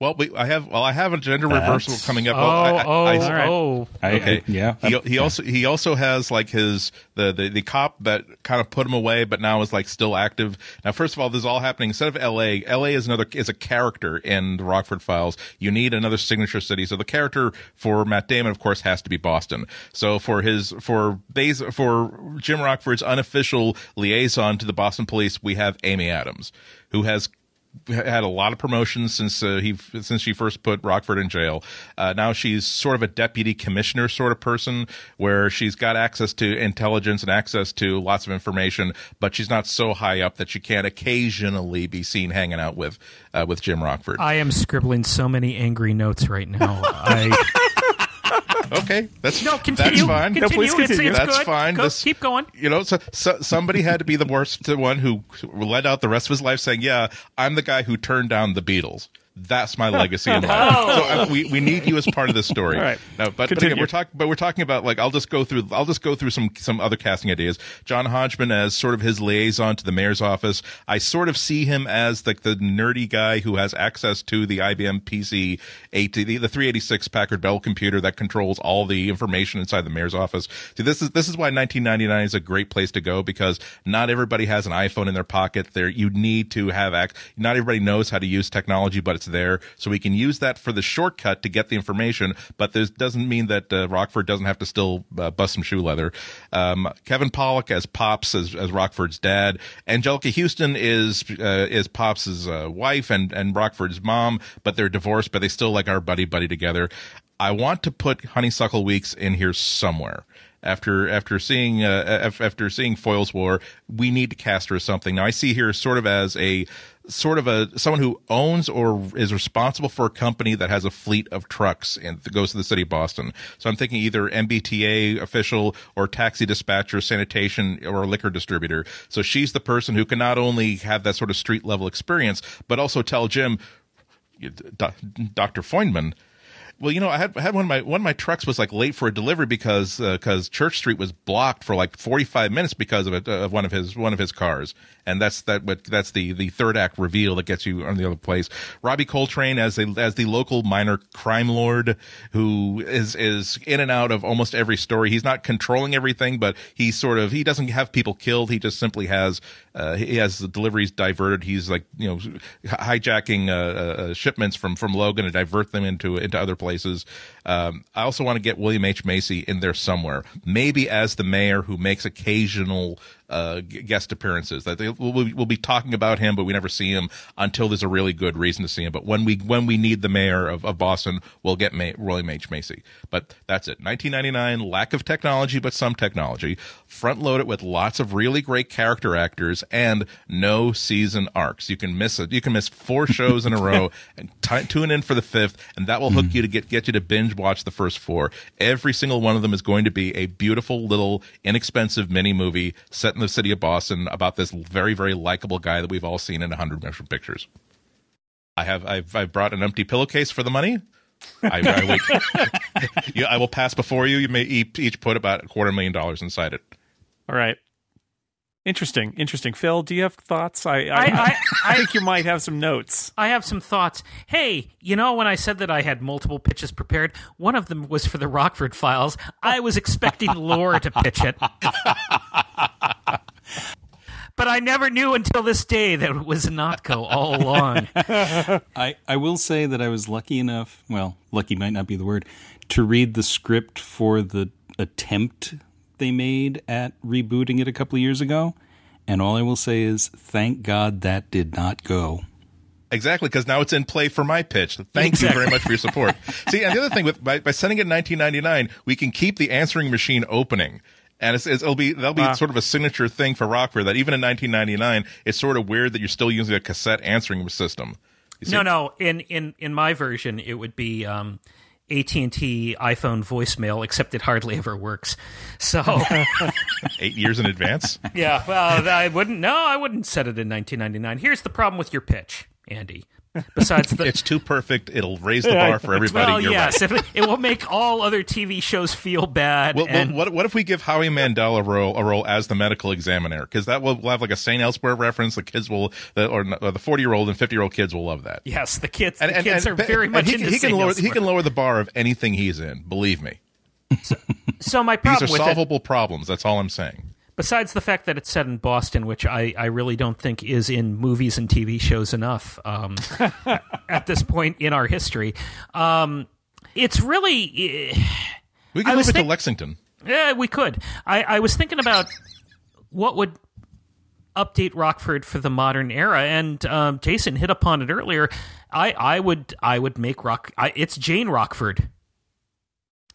Well, we, I have well, I have a gender
That's-
reversal coming up.
Oh,
Well, I- I-
oh,
I-
All right.
oh.
I,
Okay.
I- yeah.
He, he also he also has like his the, the the cop that kind of put him away, but now is like still active. Now, first of all, this is all happening instead of L.A. L.A. is another is a character in the Rockford Files. You need another signature city. So the character for Matt Damon, of course, has to be Boston. So for his for base for Jim Rockford's unofficial liaison to the Boston police, we have Amy Adams, who has had a lot of promotions since uh, he since she first put Rockford in jail. Uh, now she's sort of a deputy commissioner sort of person, where she's got access to intelligence and access to lots of information, but she's not so high up that she can't occasionally be seen hanging out with uh, with Jim Rockford.
I am scribbling so many angry notes right now. I
okay, that's
no continue.
That's fine.
Continue.
please continue.
it's
That's
good.
fine.
Go-
This-
keep going.
you know, so, so somebody had to be the worst one who led out the rest of his life saying, "Yeah, I'm the guy who turned down the Beatles." That's my legacy in life. So uh, we, we need you as part of this story.
All right.
No, but, but again, we're talking, but we're talking about like I'll just go through. I'll just go through some some other casting ideas. John Hodgman as sort of his liaison to the mayor's office. I sort of see him as like the nerdy guy who has access to the IBM PC 80, the, the 386 Packard Bell computer that controls all the information inside the mayor's office. See, this is this is why 1999 is a great place to go because not everybody has an iPhone in their pocket. There, you need to have ac- Not everybody knows how to use technology, but it's there, so we can use that for the shortcut to get the information. But this doesn't mean that uh, Rockford doesn't have to still uh, bust some shoe leather. Um, Kevin Pollak as Pops as, as Rockford's dad. Anjelica Huston is uh, is Pops's uh, wife and and Rockford's mom, but they're divorced, but they still like our buddy buddy together. I want to put Honeysuckle Weeks in here somewhere. after after seeing uh, after seeing Foyle's War, we need to cast her as something. Now I see here sort of as a sort of a someone who owns or is responsible for a company that has a fleet of trucks and goes to the city of Boston. So I'm thinking either MBTA official or taxi dispatcher, sanitation or liquor distributor. So she's the person who can not only have that sort of street level experience, but also tell Jim, Dr. Feynman, well, you know, I had I had one of my one of my trucks was like late for a delivery because because uh, Church Street was blocked for like 45 minutes because of it uh, of one of his one of his cars, and that's that what that's the the third act reveal that gets you on the other place. Robbie Coltrane as the as the local minor crime lord who is is in and out of almost every story. He's not controlling everything, but he sort of he doesn't have people killed. He just simply has uh, he has the deliveries diverted. He's like you know hijacking uh, uh, shipments from from Logan and divert them into into other places places. Um, I also want to get William H. Macy in there somewhere, maybe as the mayor who makes occasional uh, guest appearances. That we'll, we'll, be talking about him, but we never see him until there's a really good reason to see him. But when we when we need the mayor of, of Boston, we'll get May, William H Macy. But that's it. 1999, lack of technology, but some technology. Front load it with lots of really great character actors and no season arcs. You can miss it. You can miss four shows in a row and t- tune in for the fifth, and that will hook mm. you to get get you to binge watch the first four. Every single one of them is going to be a beautiful little inexpensive mini movie set in the city of Boston about this very, very likable guy that we've all seen in a hundred motion pictures. I have I've I've brought an empty pillowcase for the money. I, I, wait, you, I will pass before you. You may each put about a quarter million dollars inside it.
All right. Interesting, interesting. Phil, do you have thoughts? I I, I, I, think you might have some notes.
I have some thoughts. Hey, you know, when I said that I had multiple pitches prepared, one of them was for the Rockford Files. I was expecting Loehr to pitch it. but I never knew until this day that it was Ihnatko all along.
I, I will say that I was lucky enough, well, lucky might not be the word, to read the script for the attempt they made at rebooting it a couple of years ago. And all I will say is, thank God that did not go.
Exactly, because now it's in play for my pitch. Thank exactly. you very much for your support. See, and the other thing with by, by sending it in 1999, we can keep the answering machine opening. And it's, it's, it'll be that'll be wow. sort of a signature thing for Rockford that even in 1999, it's sort of weird that you're still using a cassette answering system.
No, no. In in in my version, it would be um, AT&T iPhone voicemail, except it hardly ever works. So
eight years in advance.
Yeah, well, I wouldn't. No, I wouldn't set it in 1999. Here's the problem with your pitch, Andy. Besides, the,
it's too perfect. It'll raise the bar for everybody.
Well,
You're
yes,
right.
it, will make all other TV shows feel bad.
Well,
and,
well, what what if we give Howie Mandel a role a role as the medical examiner? Because that will we'll have like a St. Elsewhere reference. The kids will, or uh, the forty year old and fifty year old kids will love that.
Yes, the kids. And, the and, kids and, are very much
he,
into
he can
St.
lower
Elsewhere.
he can lower the bar of anything he's in. Believe me.
So, so my problem
these are
with
solvable
it,
problems. That's all I'm saying
besides the fact that it's set in Boston, which I, I really don't think is in movies and TV shows enough um, at this point in our history, um, it's really.
We can move it think- to Lexington.
Yeah, we could. I, I was thinking about what would update Rockford for the modern era, and um, Jason hit upon it earlier. I, I would I would make Rock. I, it's Jane Rockford.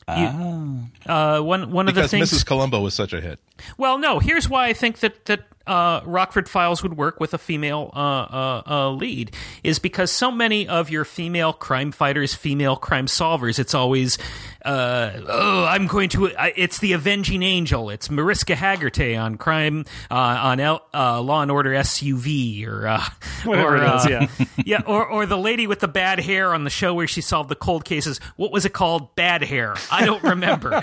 You, ah. uh, one one
because
of the things
Mrs. Columbo was such a hit.
Well, no. Here's why I think that that uh, Rockford Files would work with a female uh, uh, uh, lead is because so many of your female crime fighters, female crime solvers, it's always, uh, oh, I'm going to, it's the avenging angel. It's Mariska Hargitay on crime, uh, on L, Law and Order SUV or,
whatever
or,
it is, yeah.
yeah, or, or the lady with the bad hair on the show where she solved the cold cases. What was it called? Bad hair. I don't remember.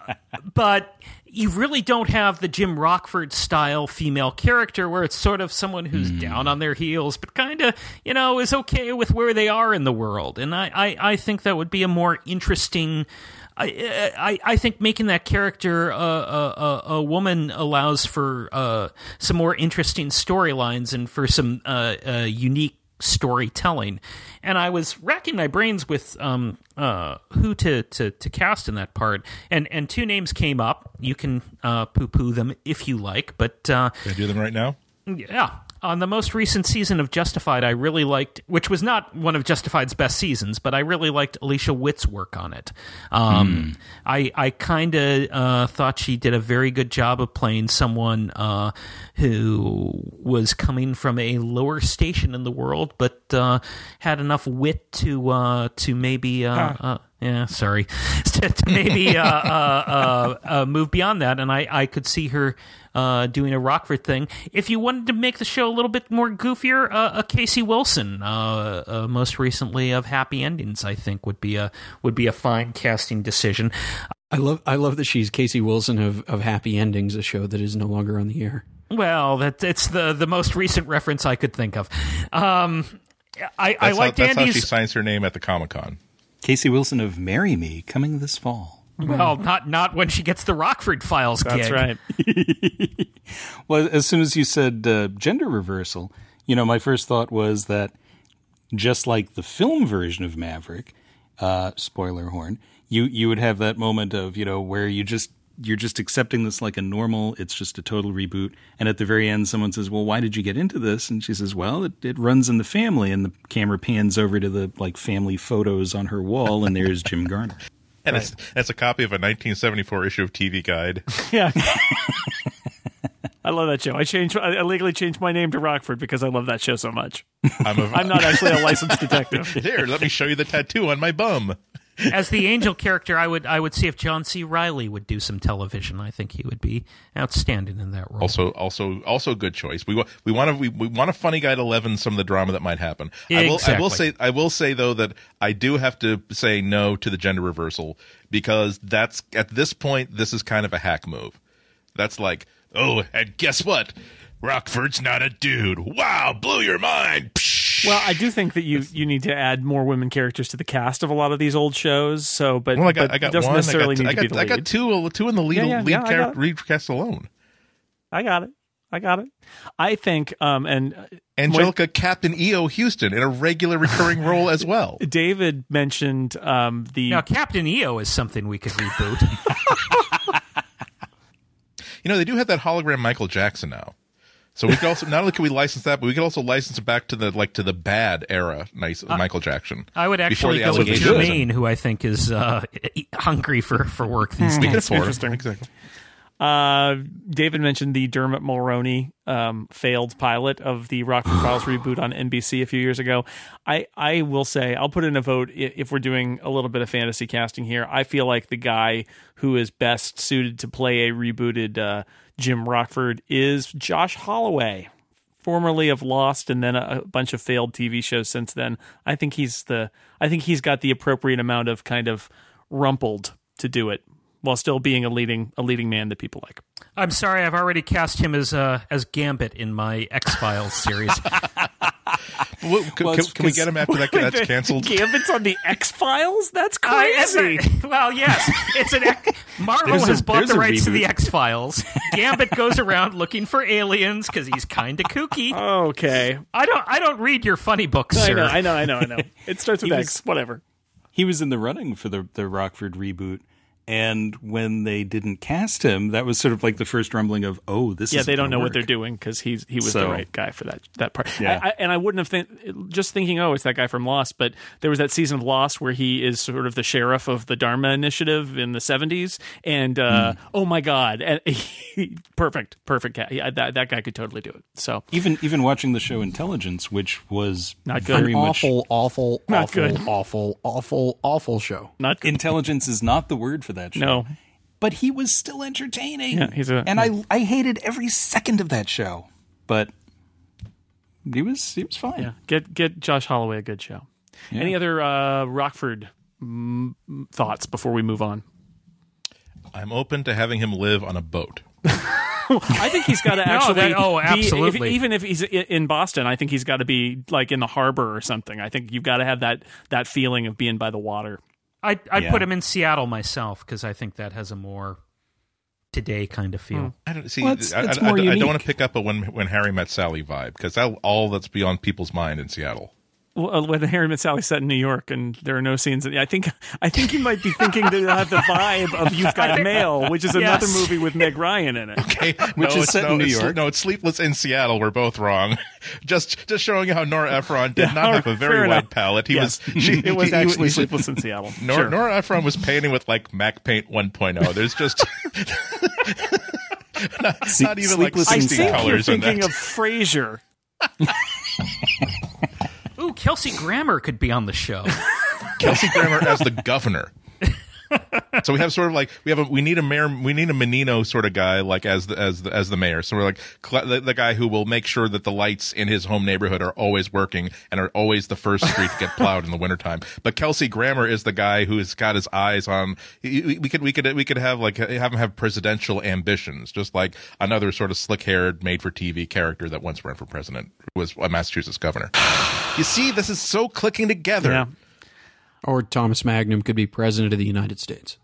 but you really don't have the Jim Rockford style female character where it's sort of someone who's mm. down on their heels, but kind of, you know, is okay with where they are in the world. And I, I, I think that would be a more interesting. I, I, I think making that character uh, a, a, a woman allows for uh, some more interesting storylines and for some uh, uh unique storytelling. And I was racking my brains with um, uh, who to, to, to cast in that part, and and two names came up. You can uh, poo poo them if you like, but uh,
can I do them right now?
Yeah. On the most recent season of Justified, I really liked, which was not one of Justified's best seasons, but I really liked Alicia Witt's work on it. Um, I I kind of uh, thought she did a very good job of playing someone uh, who was coming from a lower station in the world, but uh, had enough wit to uh, to maybe. Uh, uh, yeah, sorry. to, to maybe uh, uh, uh, uh, move beyond that, and I, I could see her uh, doing a Rockford thing. If you wanted to make the show a little bit more goofier, uh, a Casey Wilson, uh, uh, most recently of Happy Endings, I think would be a would be a fine casting decision.
I love I love that she's Casey Wilson of, of Happy Endings, a show that is no longer on the air.
Well, that it's the the most recent reference I could think of. Um, I, I
That's,
liked
how, that's how she signs her name at the Comic Con.
Casey Wilson of Marry Me coming this fall.
Well, not not when she gets the Rockford Files
That's
gig.
right.
Well, as soon as you said uh, gender reversal, you know, my first thought was that just like the film version of Maverick, uh, spoiler horn, you you would have that moment of you know where you just you're just accepting this like a normal, it's just a total reboot, and at the very end, someone says, "Well, why did you get into this?" And she says, "Well, it, it runs in the family," and the camera pans over to the like family photos on her wall, and there's Jim Garner.
And it's, it's a copy of a 1974 issue of TV Guide.
Yeah. I love that show. I changed. I legally changed my name to Rockford because I love that show so much.
I'm, a,
I'm not actually a licensed detective.
Here, let me show you the tattoo on my bum.
As the angel character, I would I would see if John C. Reilly would do some television. I think he would be outstanding in that role.
Also, also, also, good choice. We wa- we want to we, we want a funny guy to leaven some of the drama that might happen. I will I will say I will say though that I do have to say no to the gender reversal because that's at this point this is kind of a hack move. That's like oh, and guess what? Rockford's not a dude. Wow, blew your mind. Psh.
Well, I do think that you you need to add more women characters to the cast of a lot of these old shows. So, but,
Well, I got
but
I got
it doesn't
one. I
necessarily
got,
need
I
to be
got,
the
I got two two in the lead
Yeah, yeah,
lead,
yeah,
character, lead cast alone.
I got it. I got it. I think, um, and uh,
Anjelica Captain E.O. Huston in a regular recurring role as well.
David mentioned um, the
now, Captain EO is something we could reboot.
You know, they do have that hologram Michael Jackson now. So we could also not only can we license that, but we could also license it back to the like to the bad era, nice Michael Jackson.
I would
Before
actually go with
allegations.
Jermaine, who I think is uh, hungry for, for work these days.
could afford
interesting.
Exactly.
Uh, David mentioned the Dermot Mulroney um, failed pilot of the Rockford Files reboot on NBC a few years ago. I, I will say I'll put in a vote if we're doing a little bit of fantasy casting here. I feel like the guy who is best suited to play a rebooted uh, Jim Rockford is Josh Holloway, formerly of Lost and then a, a bunch of failed TV shows since then. I think he's the I think he's got the appropriate amount of kind of rumpled to do it while still being a leading a leading man that people like.
I'm sorry, I've already cast him as uh, as Gambit in my X Files series.
Well, can,
Well,
can, can we
'cause-
get him after that? That's canceled.
Gambit's on the X Files. That's
Uh,
crazy.
it's a- well, yes, it's an X- Marvel
There's a-
has bought the
a
rights to the X Files. Gambit goes around looking for aliens because he's kind of kooky.
okay,
I don't I don't read your funny books,
I
sir.
know, I know, I know, I know. It starts with
He
X. Whatever.
he was in the running for the the Rockford reboot, and when they didn't cast him, that was sort of like the first rumbling of, "Oh, this."
Yeah,
isn't
they don't
gonna
know what they're doing because he's he was the right guy for that that part.
Yeah.
I, I, and I wouldn't have think just thinking, oh, it's that guy from Lost. But there was that season of Lost where he is sort of the sheriff of the Dharma Initiative in the seventies, and uh,
Hmm.
oh my god, and he, perfect, perfect guy. Yeah, that that guy could totally do it. So
Even even watching the show Intelligence, which was
Not good.
very
An
much
awful, awful,
Not
awful,
good.
awful, awful, awful show.
not good.
intelligence is not the word for that show.
No.
but he was still entertaining.
Yeah, he's a-
and I I hated every second of that show, but he was he was fine.
Yeah, get get Josh Holloway a good show. Any other uh, Rockford mm, thoughts before we move on?
I'm open to having him live on a boat.
I think he's got to actually.
that- oh,
be- if-
absolutely.
even if he's in Boston, I think he's got to be like in the harbor or something. I think you've got to have that that feeling of being by the water.
I'd, I'd
Yeah.
put him in Seattle myself because I think that has a more today kind of feel. Hmm.
I don't see.
Well, it's-
I,
it's
I-
more
I- I don't want to pick up a when when Harry met Sally vibe because all that's beyond people's mind in Seattle.
Well, when Harry Met Sally set in New York, and there are no scenes. In, I think I think you might be thinking that it have the vibe of You've Got Mail, which is another movie with Meg Ryan in it.
Okay,
Which
no,
is
it's-
set
no,
in New York.
No, it's Sleepless in Seattle. We're both wrong. just just showing how Nora Ephron did
Yeah,
not have a
fair
very
enough.
wide palette. He
Yes,
was she,
it was
he-
actually
he-
Sleepless in Seattle.
Nora,
Sure.
Nora Ephron was painting with like MacPaint 1.0. There's just not, not even like
Sleepless
I
in
60
think you're
colors in
thinking of Frasier.
Ooh, Kelsey Grammer could be on the show.
Kelsey Grammer as the governor. so we have sort of like we have a we need a mayor we need a Menino sort of guy like as the as the as the mayor. So we're like the, the guy who will make sure that the lights in his home neighborhood are always working and are always the first street to get plowed in the wintertime. But Kelsey Grammer is the guy who's got his eyes on. We we could we could we could have like have him have presidential ambitions, just like another sort of slick haired made for TV character that once ran for president was a Massachusetts governor. You see, this is so clicking together.
Yeah.
Or Thomas Magnum could be president of the United States.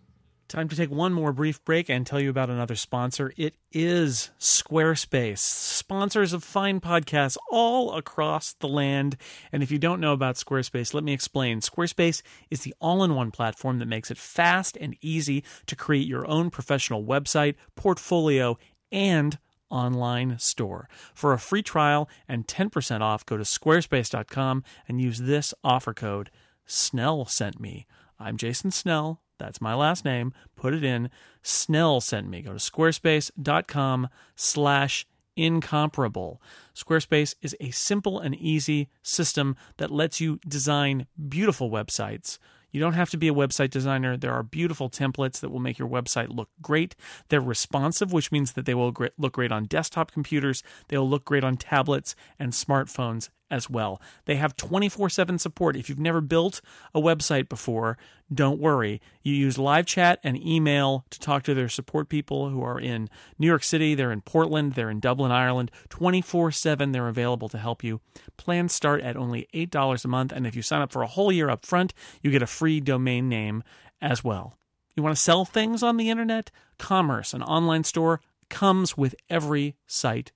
Time to take one more brief break and tell you about another sponsor. It is Squarespace, sponsors of fine podcasts all across the land. And if you don't know about Squarespace, let me explain. Squarespace is the all in one platform that makes it fast and easy to create your own professional website, portfolio, and online store. For a free trial and 10% off, go to squarespace.com and use this offer code Snell sent me. I'm Jason Snell. That's my last name. Put it in. Snell sent me. Go to squarespace.com slash incomparable. Squarespace is a simple and easy system that lets you design beautiful websites. You don't have to be a website designer. There are beautiful templates that will make your website look great. They're responsive, which means that they will look great on desktop computers. They'll look great on tablets and smartphones as well. They have 24 7 support. If you've never built a website before, don't worry. You use live chat and email to talk to their support people who are in New York City, they're in Portland, they're in Dublin, Ireland. 24 7, they're available to help you. Plans start at only $8 a month, and if you sign up for a whole year up front, you get a free domain name as well. You want to sell things on the internet? Commerce, an online store, comes with every site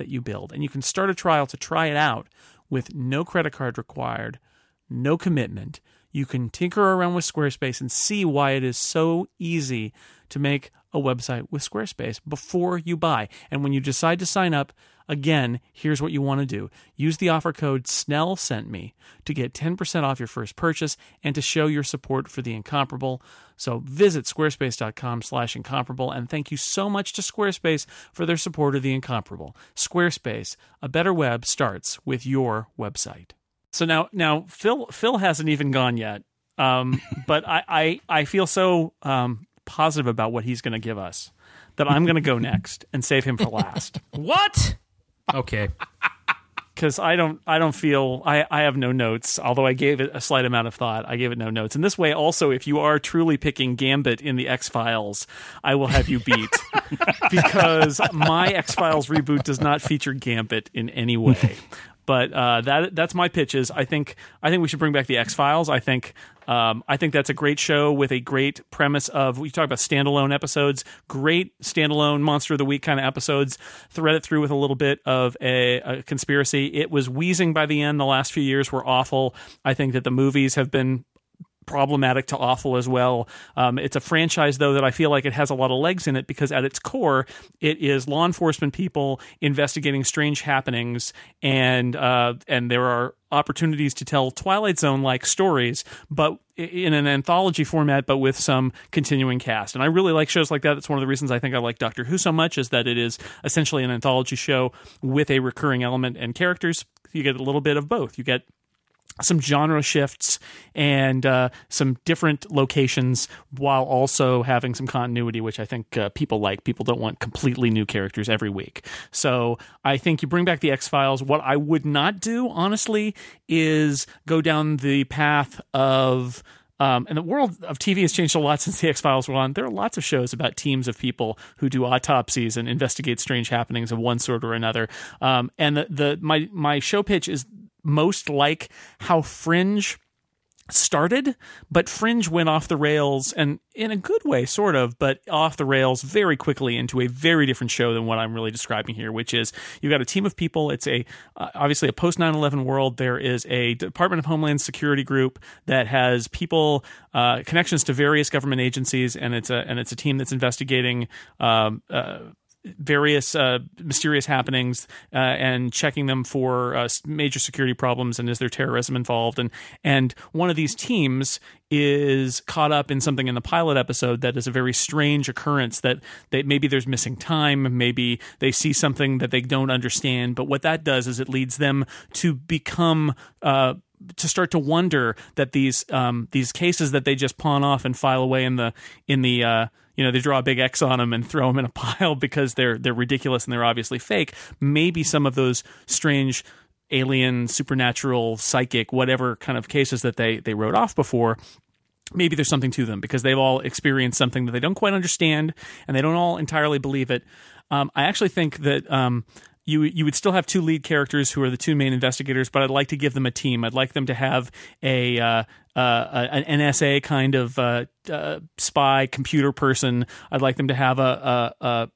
that you build. And you can start a trial to try it out with no credit card required, no commitment. You can tinker around with Squarespace and see why it is so easy to make a website with Squarespace before you buy. And when you decide to sign up, again, here's what you want to do. Use the offer code SNELL sent me to get 10% off your first purchase and to show your support for the incomparable. So visit squarespace.com slash incomparable and thank you so much to Squarespace for their support of the incomparable. Squarespace, a better web starts with your website. So now now Phil Phil hasn't even gone yet. Um, but I, I I feel so um, positive about what he's going to give us that I'm going to go next and save him for last
what? Okay.
because I don't I don't feel I, I have no notes. Although I gave it a slight amount of thought, I gave it no notes. And this way, also, if you are truly picking Gambit in the X Files, I will have you beat because my X Files reboot does not feature Gambit in any way. But uh, that that's my pitches. I think I think we should bring back the X Files. I think um, I think that's a great show with a great premise of we talk about standalone episodes, great standalone monster of the week kind of episodes. Thread it through with a little bit of a, a conspiracy. It was wheezing by the end. The last few years were awful. I think that the movies have been problematic to awful as well. Um, it's a franchise though that I feel like it has a lot of legs in it because at its core, it is law enforcement people investigating strange happenings, and uh, and there are opportunities to tell Twilight Zone like stories, but in an anthology format, but with some continuing cast. And I really like shows like that. That's one of the reasons I think I like Doctor Who so much is that it is essentially an anthology show with a recurring element and characters. You get a little bit of both. You get some genre shifts and uh, some different locations while also having some continuity, which I think uh, people like. People don't want completely new characters every week. So I think you bring back the X Files. What I would not do, honestly, is go down the path of. Um, and the world of TV has changed a lot since the X Files were on. There are lots of shows about teams of people who do autopsies and investigate strange happenings of one sort or another. Um, and the, the my my show pitch is most like how Fringe started, but Fringe went off the rails and in a good way, sort of, but off the rails very quickly into a very different show than what I'm really describing here, which is you've got a team of people. It's a uh, obviously a post 9 11 world. There is a Department of Homeland Security group that has people uh, connections to various government agencies, and it's a and it's a team that's investigating. Um, uh, various uh, mysterious happenings uh, and checking them for uh, major security problems and is there terrorism involved. And and one of these teams is caught up in something in the pilot episode that is a very strange occurrence that they, maybe there's missing time maybe they see something that they don't understand. But what that does is it leads them to become uh, to start to wonder that these um, these cases that they just pawn off and file away in the in the uh, you know they draw a big X on them and throw them in a pile because they're they're ridiculous and they're obviously fake. Maybe some of those strange alien, supernatural, psychic, whatever kind of cases that they they wrote off before maybe there's something to them because they've all experienced something that they don't quite understand and they don't all entirely believe it. Um, I actually think that um, you you would still have two lead characters who are the two main investigators, but I'd like to give them a team. I'd like them to have a uh, uh, an NSA kind of uh, uh, spy computer person. I'd like them to have a, a,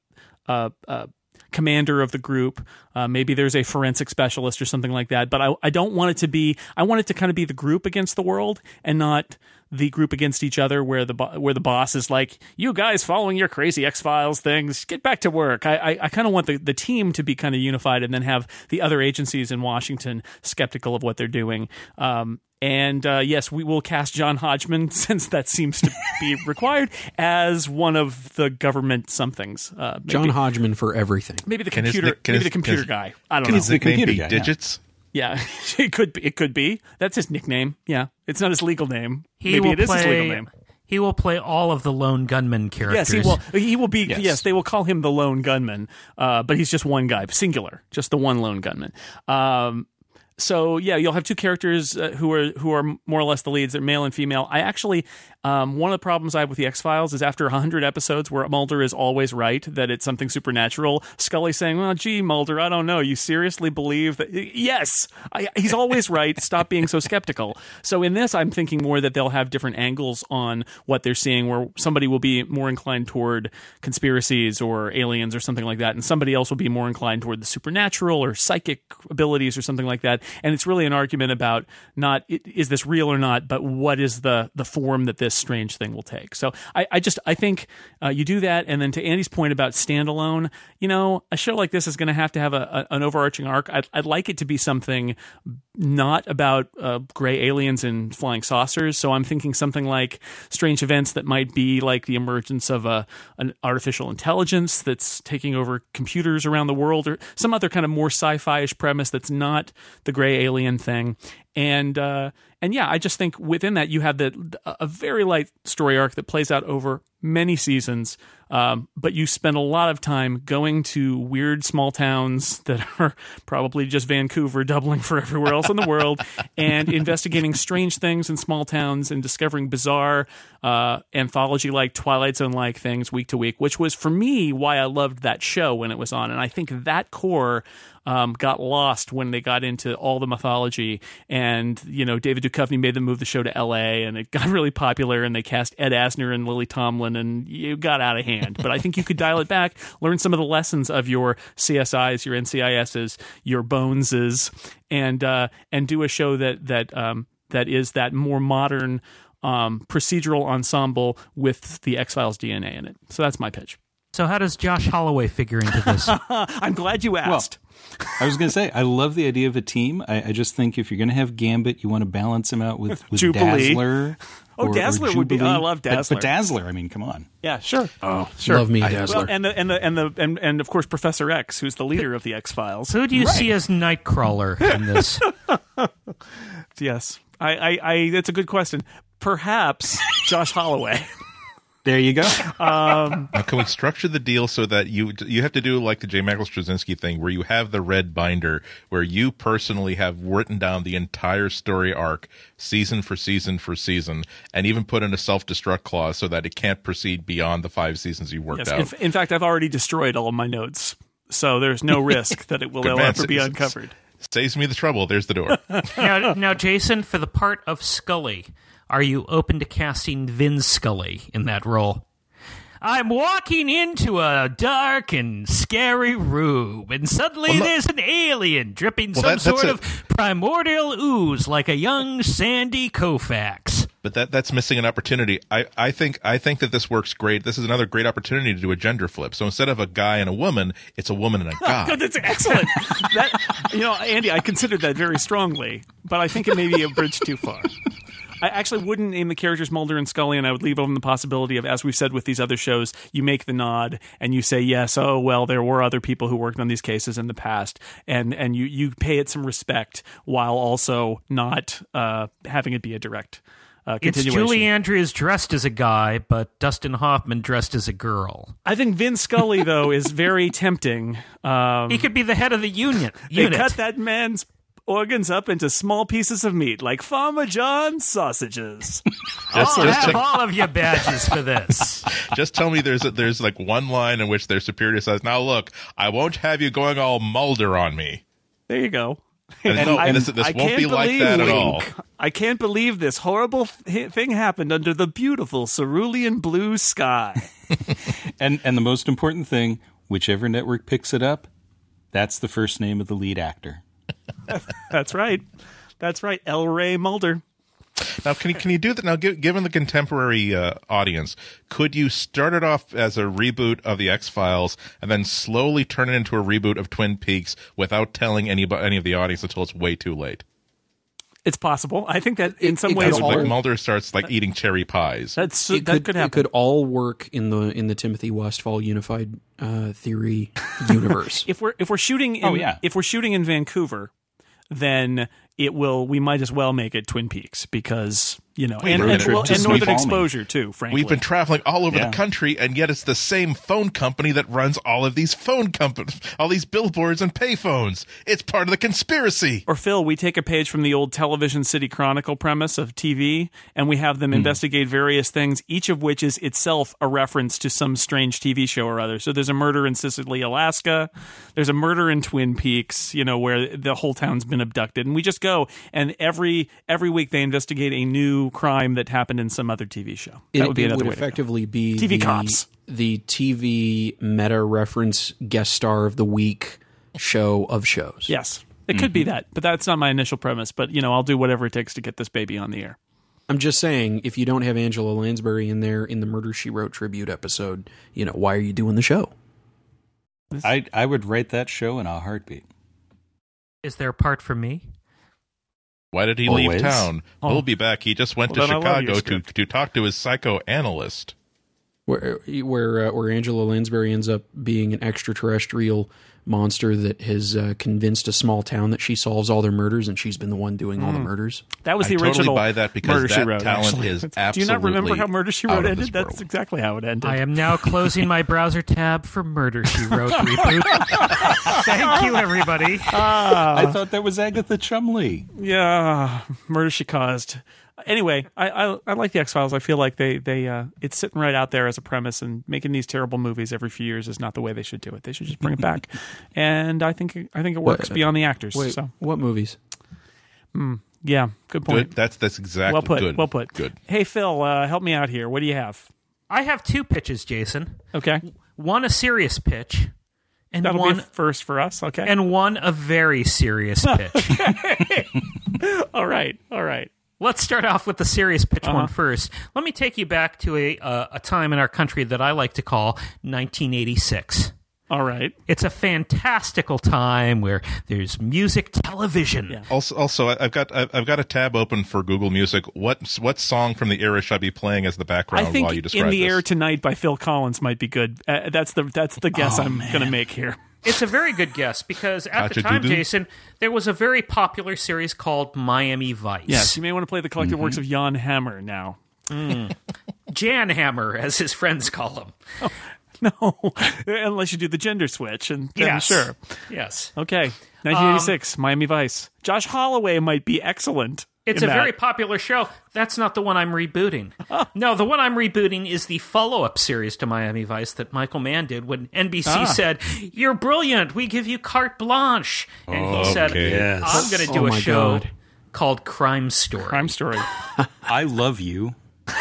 a, a commander of the group. Uh, maybe there's a forensic specialist or something like that. But I, I don't want it to be. I want it to kind of be the group against the world and not the group against each other, where the bo- where the boss is like, "You guys following your crazy X Files things, get back to work." I I, I kind of want the, the team to be kind of unified, and then have the other agencies in Washington skeptical of what they're doing. Um, and uh, yes, we will cast John Hodgman, since that seems to be required, as one of the government somethings. Uh, maybe,
John Hodgman for everything.
maybe the
Can his
computer,
can
maybe
his-
the computer
can
guy. I don't
can
know.
his- the computer
be
guy,
digits.
Yeah, it could be. It could be. That's his nickname. Yeah, it's not his legal name.
He
Maybe it is
play,
his legal name.
He will play all of the lone gunman characters.
Yes, he will. He will be. Yes,
Yes.
they will call him the lone gunman. Uh, but he's just one guy, singular, just the one lone gunman. Um, so yeah, you'll have two characters uh, who are who are more or less the leads. They're male and female. I actually um, one of the problems I have with the X Files is after hundred episodes where Mulder is always right that it's something supernatural. Scully saying, "Well, gee, Mulder, I don't know. You seriously believe that?" Yes, I, he's always right. Stop being so skeptical. So in this, I'm thinking more that they'll have different angles on what they're seeing, where somebody will be more inclined toward conspiracies or aliens or something like that, and somebody else will be more inclined toward the supernatural or psychic abilities or something like that. And it's really an argument about not is this real or not, but what is the the form that this strange thing will take. So I, I just I think uh, you do that, and then to Andy's point about standalone, you know, a show like this is going to have to have a, a, an overarching arc. I'd, I'd like it to be something not about uh, gray aliens and flying saucers. So I'm thinking something like strange events that might be like the emergence of a an artificial intelligence that's taking over computers around the world, or some other kind of more sci-fi-ish premise that's not the gray alien thing. And uh, and yeah, I just think within that you have the a very light story arc that plays out over many seasons, um, but you spend a lot of time going to weird small towns that are probably just Vancouver, doubling for everywhere else in the world, and investigating strange things in small towns and discovering bizarre uh, anthology like Twilight Zone like things week to week, which was for me why I loved that show when it was on. And I think that core um, got lost when they got into all the mythology. And, you know, David Duchovny made them move the show to LA and it got really popular and they cast Ed Asner and Lily Tomlin and you got out of hand. But I think you could dial it back, learn some of the lessons of your CSIs, your NCISs, your Boneses, and, uh, and do a show that, that, um, that is that more modern, um, procedural ensemble with the X Files DNA in it. So that's my pitch.
So how does Josh Holloway figure into this?
I'm glad you asked.
Well, I was going to say, I love the idea of a team. I, I just think if you're going to have Gambit, you want to balance him out with, with
Jubilee.
Dazzler.
Oh, Dazzler would be-
Jubilee.
I love Dazzler.
But, Dazzler, I mean, come on.
yeah, sure.
Oh, love me a Dazzler.
Well, and the and the and the and, and of course Professor X, who's the leader of the X Files.
Who do you see as Nightcrawler in this?
Yes, I, I, I. That's a good question. Perhaps Josh Holloway.
There you go.
Um, now, can we structure the deal so that you you have to do like the J. Michael Straczynski thing, where you have the red binder, where you personally have written down the entire story arc, season for season for season, and even put in a self destruct clause so that it can't proceed beyond the five seasons you worked
Yes.
out.
In, in fact, I've already destroyed all of my notes, so there's no risk that it will
Good man.
ever be
S- s-
uncovered.
Saves me the trouble. There's the door.
now, now, Jason, for the part of Scully, are you open to casting Vin Scully in that role? I'm walking into a dark and scary room, and suddenly
Well,
there's an alien dripping
Well,
some
that-
sort
a-
of primordial ooze like a young Sandy Koufax.
but that that's missing an opportunity. I, I think I think that this works great. This is another great opportunity to do a gender flip. So instead of a guy and a woman, it's a woman and a guy.
That's excellent. that, you know, Andy, I considered that very strongly, but I think it may be a bridge too far. I actually wouldn't name the characters Mulder and Scully, and I would leave open the possibility of, as we've said with these other shows, you make the nod and you say, yes, oh, well, there were other people who worked on these cases in the past, and, and you, you pay it some respect while also not uh, having it be a direct uh,
It's. Julie Andrews dressed as a guy, but Dustin Hoffman dressed as a girl.
I think Vin Scully, though, is very tempting. Um,
He could be the head of the union.
They cut that man's organs up into small pieces of meat, like Farmer John's sausages.
Just,
I'll
just,
have all of your badges for this.
just tell me there's a, there's like one line in which their superior says, "Now look, I won't have you going all Mulder on me."
There you go.
And, no,
I-
and this, this won't
can't
be like that at
believe-
all.
I can't believe this horrible th- thing happened under the beautiful cerulean blue sky.
And and the most important thing, whichever network picks it up, that's the first name of the lead actor.
That's right. That's right. El Rey Mulder.
Now, can you can you do that now? gi- Given the contemporary uh, audience, could you start it off as a reboot of the X Files and then slowly turn it into a reboot of Twin Peaks without telling any any of the audience until it's way too late?
It's possible. I think that in
It-
some
it
ways
could
Like Mulder starts like eating cherry pies.
that's
it
that
could,
could
it could all work in the in the Timothy Westphall unified uh, theory universe.
if we're if we're shooting in,
Oh, yeah.
if we're shooting in Vancouver, then it will we might as well make it Twin Peaks because you know and,
road
and, well, and Northern
Palmy.
Exposure too. Frankly,
We've been traveling all over
Yeah.
the country, and yet it's the same phone company that runs all of these phone companies, all these billboards and payphones. It's part of the conspiracy.
or Phil, we take a page from the old Television City Chronicle premise of TV, and we have them
Hmm.
investigate various things, each of which is itself a reference to some strange TV show or other. So there's a murder in Cicely, Alaska. There's a murder in Twin Peaks, you know, where the whole town's been abducted, and we just go and every every week they investigate a new crime that happened in some other TV show. That
it,
would be
it
another
would
way to go.
effectively be
TV
the,
cops.
the TV meta reference guest star of the week show of shows.
Yes, it could
Mm-hmm.
be that, but that's not my initial premise. But you know, I'll do whatever it takes to get this baby on the air.
I'm just saying, if you don't have Angela Lansbury in there in the Murder She Wrote tribute episode, you know why are you doing the show?
I I would write that show in a heartbeat.
Is there a part for me?
Why did he
Always.
leave town?
Oh.
We'll be back. He just went
Well,
to
then I love your
Chicago to, to talk to his psychoanalyst.
where where uh, where Angela Lansbury ends up being an extraterrestrial monster that has uh, convinced a small town that she solves all their murders, and she's been the one doing all the murders.
That was
I
the
totally
original.
buy that because
Murder She
that
Wrote,
talent
actually.
is
Do you not remember how Murder She Wrote ended? That's exactly how it ended.
I am now closing my browser tab for Murder She Wrote reboot. Thank you, everybody.
I thought that was Agatha Chumley.
yeah, Murder She Caused. Anyway, I, I I like the X Files. I feel like they they uh, it's sitting right out there as a premise, and making these terrible movies every few years is not the way they should do it. They should just bring it back, and I think I think it works
Wait,
beyond the actors.
Wait,
So
what movies?
yeah, good point.
Good. That's that's exactly
well put.
good.
Well put.
Good.
Hey Phil, uh, help me out here. What do you have?
I have two pitches, Jason.
Okay,
One a serious pitch, and
that'll
one
be a first for us. Okay,
and one a very serious pitch.
all right, all right.
Let's start off with the serious pitch
Uh-huh.
one first. Let me take you back to a uh, a time in our country that I like to call 1986.
All right.
It's a fantastical time where there's music television.
Yeah.
Also, also, I- I've got I've I've got a tab open for Google Music. What what song from the era should I be playing as the background
I think
while you describe
"In the
this?
Air Tonight" by Phil Collins might be good. Uh, that's the that's the guess
Oh,
I'm going to make here.
It's a very good guess because at the time,
doo-doo.
Jason, there was a very popular series called Miami Vice.
Yes, you may want to play the collective works of Jan Hammer now.
Jan Hammer, as his friends call him.
No, unless you do the gender switch, and then
Yes.
sure.
Yes.
Okay,
Um,
1986, Miami Vice. Josh Holloway might be excellent.
It's a
that.
very popular show. That's not the one I'm rebooting. No, the one I'm rebooting is the follow up series to Miami Vice that Michael Mann did when NBC
Ah.
said, You're brilliant. We give you carte blanche. And he said,
Okay.
Yes.
I'm going to do
Oh
a show
God.
called Crime Story.
Crime story.
I love you.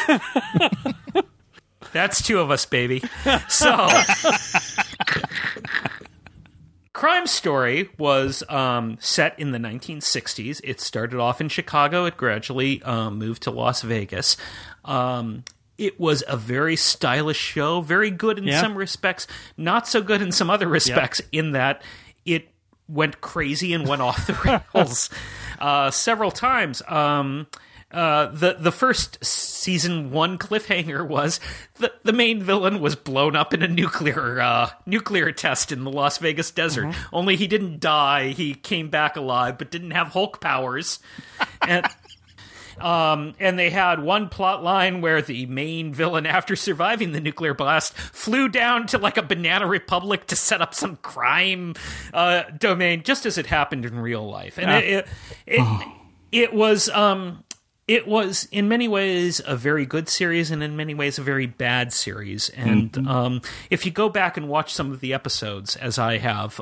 That's two of us, baby. So, Crime Story was um, set in the 1960s. It started off in Chicago. It gradually um, moved to Las Vegas. Um, it was a very stylish show, very good in
Yeah.
some respects, not so good in some other respects, in that it went crazy and went off the rails uh, several times. Um, uh, the the first season one cliffhanger was the the main villain was blown up in a nuclear uh, nuclear test in the Las Vegas desert. Only he didn't die; he came back alive, but didn't have Hulk powers. and um, and they had one plot line where the main villain, after surviving the nuclear blast, flew down to like a banana republic to set up some crime uh, domain, just as it happened in real life. And it, it, it, it was um, it was in many ways a very good series and in many ways a very bad series. And um, if you go back and watch some of the episodes as i have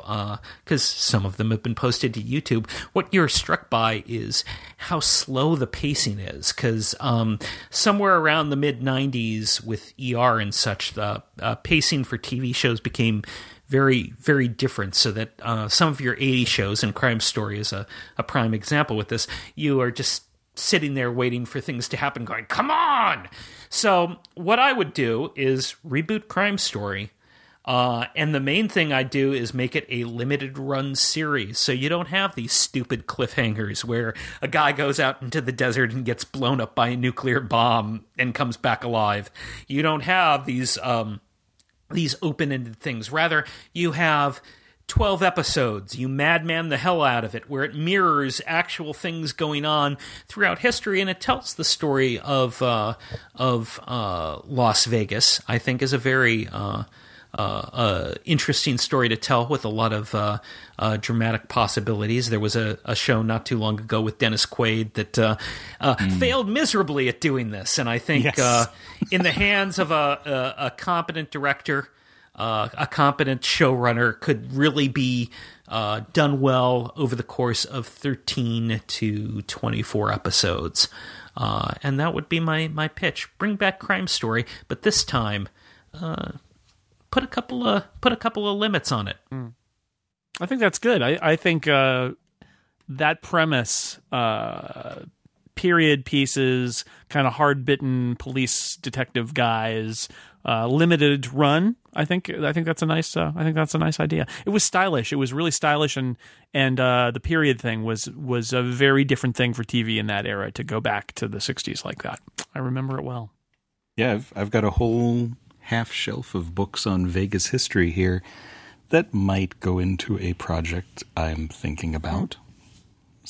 because some of them have been posted to youtube what you're struck by is how slow the pacing is. Because um, somewhere around the mid 90s with er and such the uh, pacing for tv shows became very very different so that uh, some of your 80 shows and crime story is a, a prime example with this you are just sitting there waiting for things to happen going come on so what i would do is reboot crime story uh, and the main thing I do is make it a limited run series. So you don't have these stupid cliffhangers where a guy goes out into the desert and gets blown up by a nuclear bomb and comes back alive. You don't have these um, these open-ended things. Rather, you have 12 episodes. You madman the hell out of it, where it mirrors actual things going on throughout history, and it tells the story of uh, of uh, Las Vegas. I think is a very uh, uh, uh, interesting story to tell with a lot of uh, uh, dramatic possibilities. There was a, a show not too long ago with Dennis Quaid that uh, uh, failed miserably at doing this, and I think
Yes.
uh, in the hands of a, a, a competent director, uh, a competent showrunner, could really be uh, done well over the course of 13 to 24 episodes. Uh, and that would be my, my pitch. Bring back Crime Story, but this time, uh, put a couple of put a couple of limits on it.
I think that's good. I, I think uh, that premise, uh, period pieces, kind of hard bitten police detective guys, uh, limited run. I think I think that's a nice. Uh, I think that's a nice idea. It was stylish. It was really stylish, and and uh, the period thing was was a very different thing for TV in that era. To go back to the '60s like that, I remember it well.
Yeah, I've, I've got a whole half shelf of books on Vegas history here that might go into a project I'm thinking about.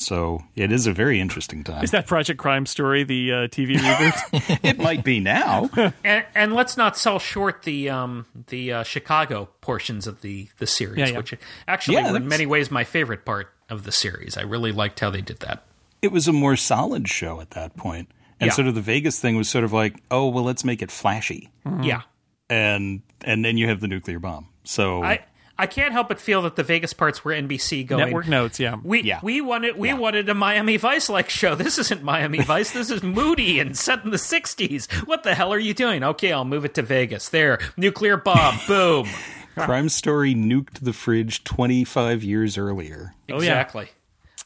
So it is a very interesting time.
Is that Project Crime Story the uh, TV reboot?
it might be now.
And, and let's not sell short the um, the uh, Chicago portions of the the series,
Yeah, yeah.
which actually
Yeah,
were in many ways my favorite part of the series. I really liked how they did that.
it was a more solid show at that point. And
Yeah.
sort of the Vegas thing was sort of like, oh well, let's make it flashy,
Yeah,
and and then you have the nuclear bomb. So
I I can't help but feel that the Vegas parts were NBC going.
Network notes, yeah.
We
Yeah.
we wanted we wanted a Miami Vice like show. This isn't Miami Vice. This is moody and set in the '60s. What the hell are you doing? Okay, I'll move it to Vegas. There, nuclear bomb. Boom.
Crime Story nuked the fridge 25 years earlier.
Oh, yeah.
Exactly.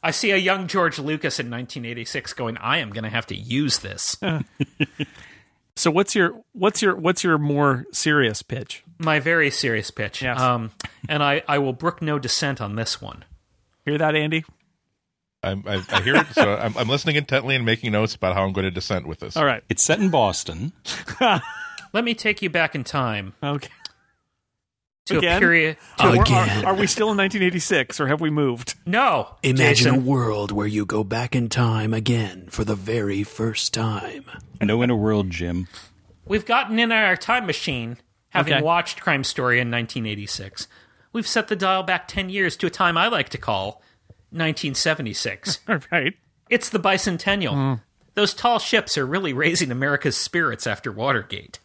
I see a young George Lucas in 1986 going. I am going to have to use this.
So what's your what's your what's your more serious pitch?
My very serious pitch.
Yes.
Um, and I I will brook no dissent on this one.
Hear that, Andy?
I'm, I, I hear it, so I'm, I'm listening intently and making notes about how I'm going to dissent with this.
All right.
It's set in Boston.
Let me take you back in time
Okay.
To
Again?
a period.
So we're-
Again.
Are, are we still in 1986 or have we moved?
No,
Imagine a world where you go back in time again for the very first time.
No in a world, Jim.
We've gotten in our time machine, having
Okay.
watched Crime Story in 1986. We've set the dial back 10 years to a time I like to call 1976.
All right.
It's the bicentennial. Mm. Those tall ships are really raising America's spirits after Watergate.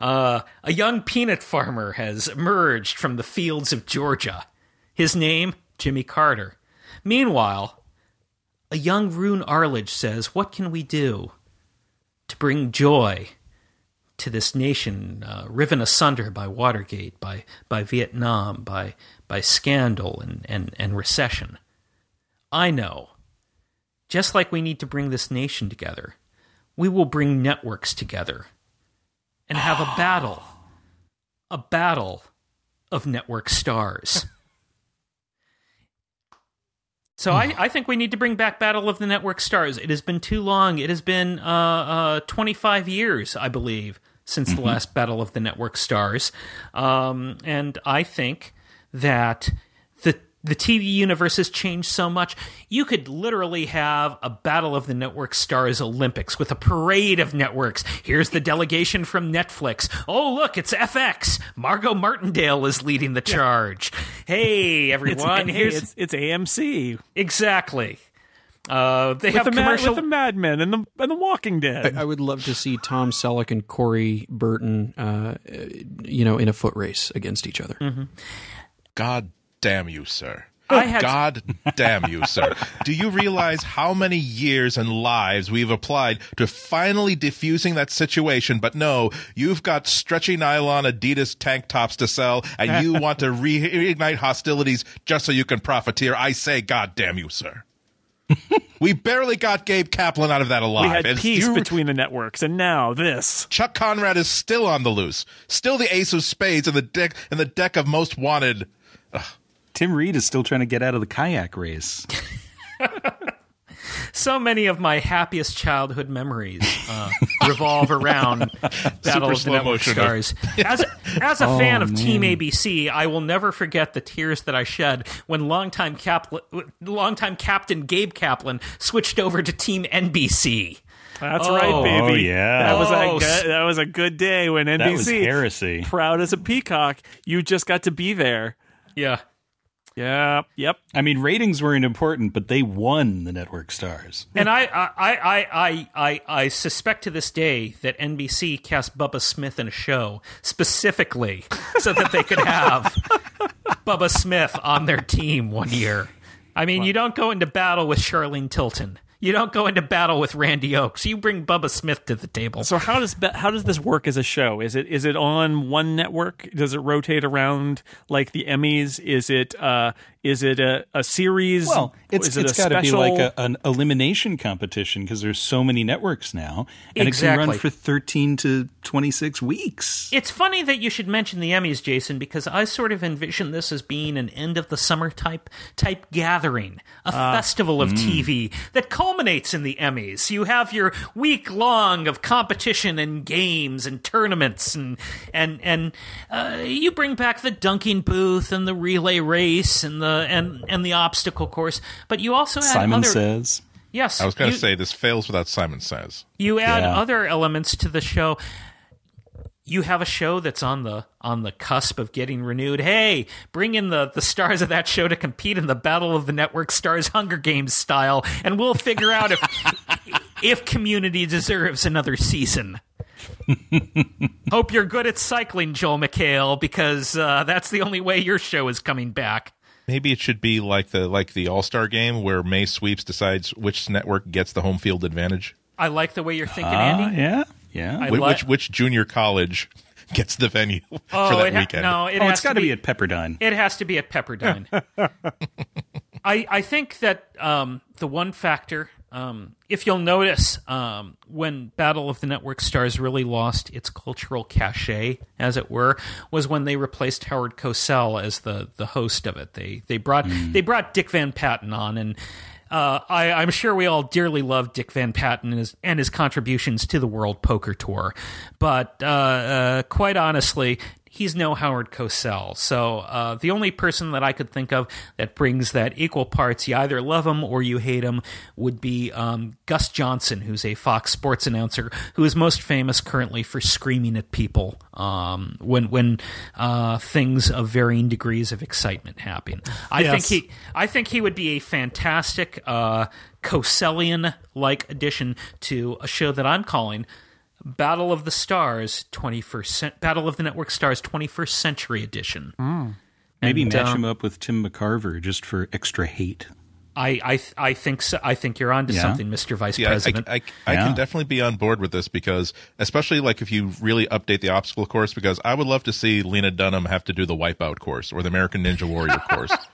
Uh, a young peanut farmer has emerged from the fields of Georgia. His name, Jimmy Carter. Meanwhile, a young Roone Arledge says, What can we do to bring joy to this nation uh, riven asunder by Watergate, by, by Vietnam, by, by scandal and, and, and recession? I know. Just like we need to bring this nation together, we will bring networks together and have a battle. A battle of network stars. So I, I think we need to bring back Battle of the Network Stars. It has been too long. It has been uh, uh, 25 years, I believe, since the last Battle of the Network Stars. Um, and I think that the the TV universe has changed so much. You could literally have a Battle of the Network Stars Olympics with a parade of networks. Here's the delegation from Netflix. Oh, look, it's FX. Margot Martindale is leading the charge. Hey,
It's,
everyone.
hey,
Here's
it's, it's AMC
exactly. Uh, they
with
have
the, Mad,
commercial.
with the Mad Men and the and the Walking Dead.
I would love to see Tom Selleck and Corey Burton, uh, you know, in a foot race against each other.
God damn you, sir. God damn you, sir. Do you realize how many years and lives we've applied to finally diffusing that situation? But no, you've got stretchy nylon Adidas tank tops to sell and you want to reignite hostilities just so you can profiteer. I say, God damn you, sir. we barely got Gabe Kaplan out of that alive.
we had
And
peace
you-
between the networks, and now this.
Chuck Conrad is still on the loose. Still the ace of spades in the deck in the deck of most wanted.
Tim Reid is still trying to get out of the kayak race.
so many of my happiest childhood memories uh, revolve around Battle of the
slow
Network
motion.
Stars. As a, as a fan of Team ABC, I will never forget the tears that I shed when longtime Cap- longtime Captain Gabe Kaplan switched over to Team NBC.
That's
Oh.
right, baby.
Oh, yeah.
that was
Oh,
a good, that was a good day when NBC
That was heresy.
proud as a peacock. You just got to be there.
Yeah.
Yeah. Yep.
I mean, ratings weren't important, but they won the network stars.
And I, I, I, I, I, I suspect to this day that NBC cast Bubba Smith in a show specifically so that they could have Bubba Smith on their team one year. I mean, you don't go into battle with Charlene Tilton. You don't go into battle with Randi Oakes. You bring Bubba Smith to the table.
So how does how does this work as a show? Is it is it on one network? Does it rotate around like the Emmys? Is it uh is it a, a series?
Well, it's
Is it
it's
a
got to be like a, an elimination competition because there's so many networks now, and it can
Exactly.
run for 13 to 26 weeks.
It's funny that you should mention the Emmys, Jason, because I sort of envision this as being an end of the summer type type gathering, a festival of TV that culminates in the Emmys. You have your week long of competition and games and tournaments, and and and uh, you bring back the dunking booth and the relay race and the and and the obstacle course. But you also add
Simon
other
says.
yes.
I was going to say this fails without Simon Says.
you add
Yeah.
other elements to the show you have a show that's on the on the cusp of getting renewed hey bring in the the stars of that show to compete in the battle of the network stars hunger games style and we'll figure out if if community deserves another season hope you're good at cycling joel mchale because uh, that's the only way your show is coming back
Maybe it should be like the like the All Star game where May sweeps decides which network gets the home field advantage.
i like the way you're thinking
Ah,
andy
yeah, yeah.
I
Wh-
li-
which which junior college gets the venue
oh,
for that
it ha-
weekend?
no it
oh,
has
it's got to be at Pepperdine.
It has to be at Pepperdine. I I think that um, the one factor, um, if you'll notice, um, when Battle of the Network Stars really lost its cultural cachet, as it were, was when they replaced Howard Cosell as the the host of it. They they brought they brought Dick Van Patten on and. Uh, I, I'm sure we all dearly love Dick Van Patten and his, and his contributions to the World Poker Tour, but uh, uh, quite honestly, he's no Howard Cosell. So uh, the only person that I could think of that brings that equal parts, you either love him or you hate him, would be um, Gus Johnson, who's a Fox Sports announcer who is most famous currently for screaming at people um, when when uh, things of varying degrees of excitement happen. I
Yes.
think he I think he would be a fantastic uh, Cosellian like addition to a show that I'm calling. Battle of the Stars 21st cent- Battle of the Network Stars 21st Century Edition.
Maybe
And,
match
um,
him up with Tim McCarver just for extra hate.
I I I think so. I think you're onto
Yeah.
something, Mr. Vice
Yeah, I,
President.
I, I, I
Yeah.
can definitely be on board with this because, especially like if you really update the obstacle course, because I would love to see Lena Dunham have to do the Wipeout course or the American Ninja Warrior course.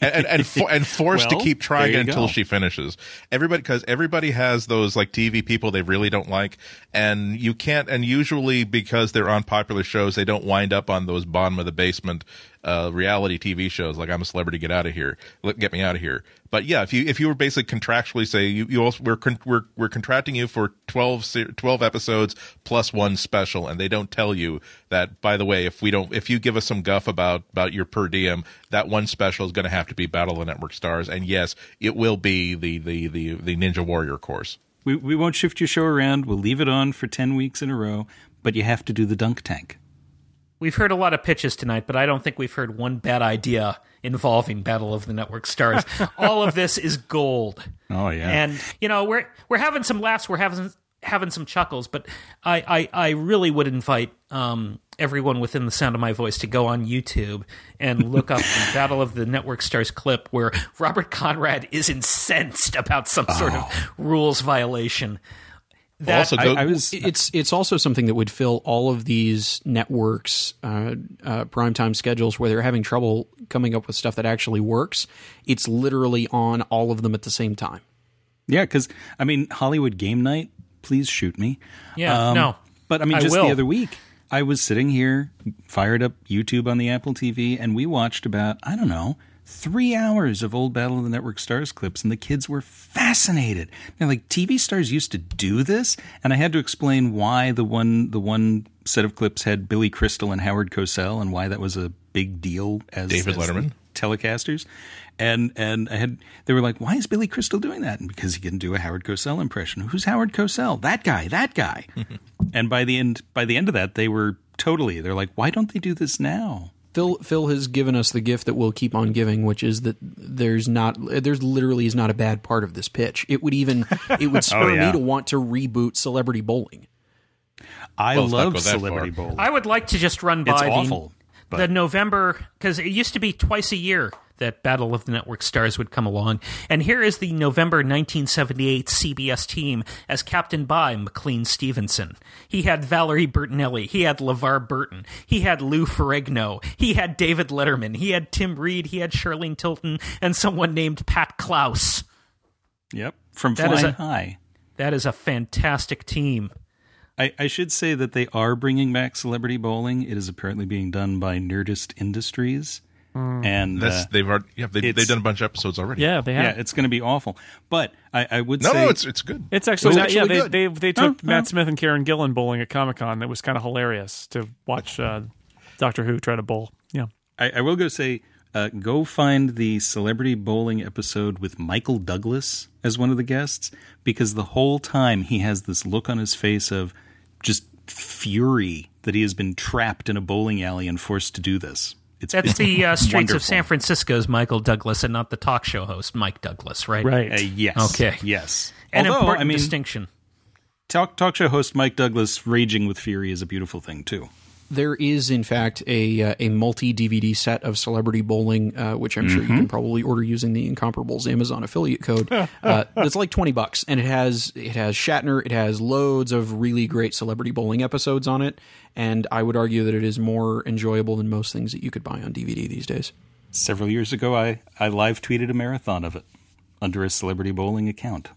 and and for, and forced
Well,
to keep trying it until
go.
she finishes. Everybody, because everybody has those like TV people they really don't like, and you can't. And usually because they're on popular shows, they don't wind up on those bottom of the basement uh, reality TV shows like I'm a celebrity, get out of here, get me out of here. But yeah, if you if you were basically contractually say you, you also we're con- we're we're contracting you for 12, 12 episodes plus one special, and they don't tell you that by the way, if we don't if you give us some guff about about your per diem, that one special is going to have to be Battle of the Network Stars, and yes, it will be the the the the Ninja Warrior course.
We, we won't shift your show around. We'll leave it on for 10 weeks in a row, but you have to do the dunk tank.
We've heard a lot of pitches tonight, but I don't think we've heard one bad idea involving Battle of the Network Stars. All of this is gold.
Oh, yeah.
And you know, we're we're having some laughs, we're having having some chuckles, but I I, I really would invite um, everyone within the sound of my voice to go on YouTube and look up the Battle of the Network Stars clip where Robert Conrad is incensed about some sort
Oh.
of rules violation. That,
also, go,
I, I was.
It's it's also something that would fill all of these networks' uh, uh, primetime schedules where they're having trouble coming up with stuff that actually works. It's literally on all of them at the same time.
Yeah, because, I mean, Hollywood Game Night, please shoot me.
Yeah, no.
But, I mean, just
will.
the other week, I was sitting here, fired up YouTube on the Apple TV, and we watched about, I don't know, three hours of old Battle of the Network Stars clips, and the kids were fascinated. They're like, TV stars used to do this? And I had to explain why the one, the one set of clips had Billy Crystal and Howard Cosell, and why that was a big deal as
David
as
Letterman.
telecasters. And and I had they were like, why is Billy Crystal doing that? And because he can do a Howard Cosell impression. Who's Howard Cosell? That guy, that guy. and by the end by the end of that, they were totally they're like, why don't they do this now?
Phil Phil has given us the gift that we'll keep on giving, which is that there's not there's literally is not a bad part of this pitch. It would even it would spur oh,
yeah.
me to want to reboot Celebrity Bowling.
I
Well,
love Celebrity
far.
Bowl.
I would like to just run by
It's
the,
awful, but-
the November because it used to be twice a year that Battle of the Network Stars would come along, and here is the November 1978 CBS team as captained by McLean Stevenson. He had Valerie Bertinelli, he had LeVar Burton, he had Lou Ferrigno, he had David Letterman, he had Tim Reid, he had Charlene Tilton, and someone named Pat Klous.
Yep. From
That
Flying
a-
High.
That is a fantastic team.
I, I should say that they are bringing back Celebrity Bowling. It is apparently being done by Nerdist Industries. And
that's
uh,
they've already, yeah, they,
it's-
they've done a bunch of episodes already.
Yeah, they have.
yeah, it's going to be awful. But I, I would
no,
say
no, it's it's good.
It's actually,
It's
not-
actually
yeah.
good.
They, they they took
Oh,
Matt
oh.
Smith and Karen Gillan bowling at Comic Con. That was kind of hilarious to watch uh, Doctor Who try to bowl. Yeah,
I, I will go say, uh, go find the celebrity bowling episode with Michael Douglas as one of the guests, because the whole time he has this look on his face of just fury that he has been trapped in a bowling alley and forced to do this. It's
That's
it's
the uh, streets
wonderful.
of San Francisco's Michael Douglas, and not the talk show host Mike Douglas, right?
right.
Uh, yes.
Okay.
Yes.
An
Although,
important
I mean,
distinction.
talk talk show host Mike Douglas raging with fury is a beautiful thing too.
There is, in fact, a uh, a multi DVD set of Celebrity Bowling, uh, which I'm sure you can probably order using the Incomparables Amazon affiliate code. uh, it's like twenty bucks, and it has it has Shatner, it has loads of really great Celebrity Bowling episodes on it, and I would argue that it is more enjoyable than most things that you could buy on DVD these days.
Several years ago, I I live tweeted a marathon of it under a celebrity bowling account.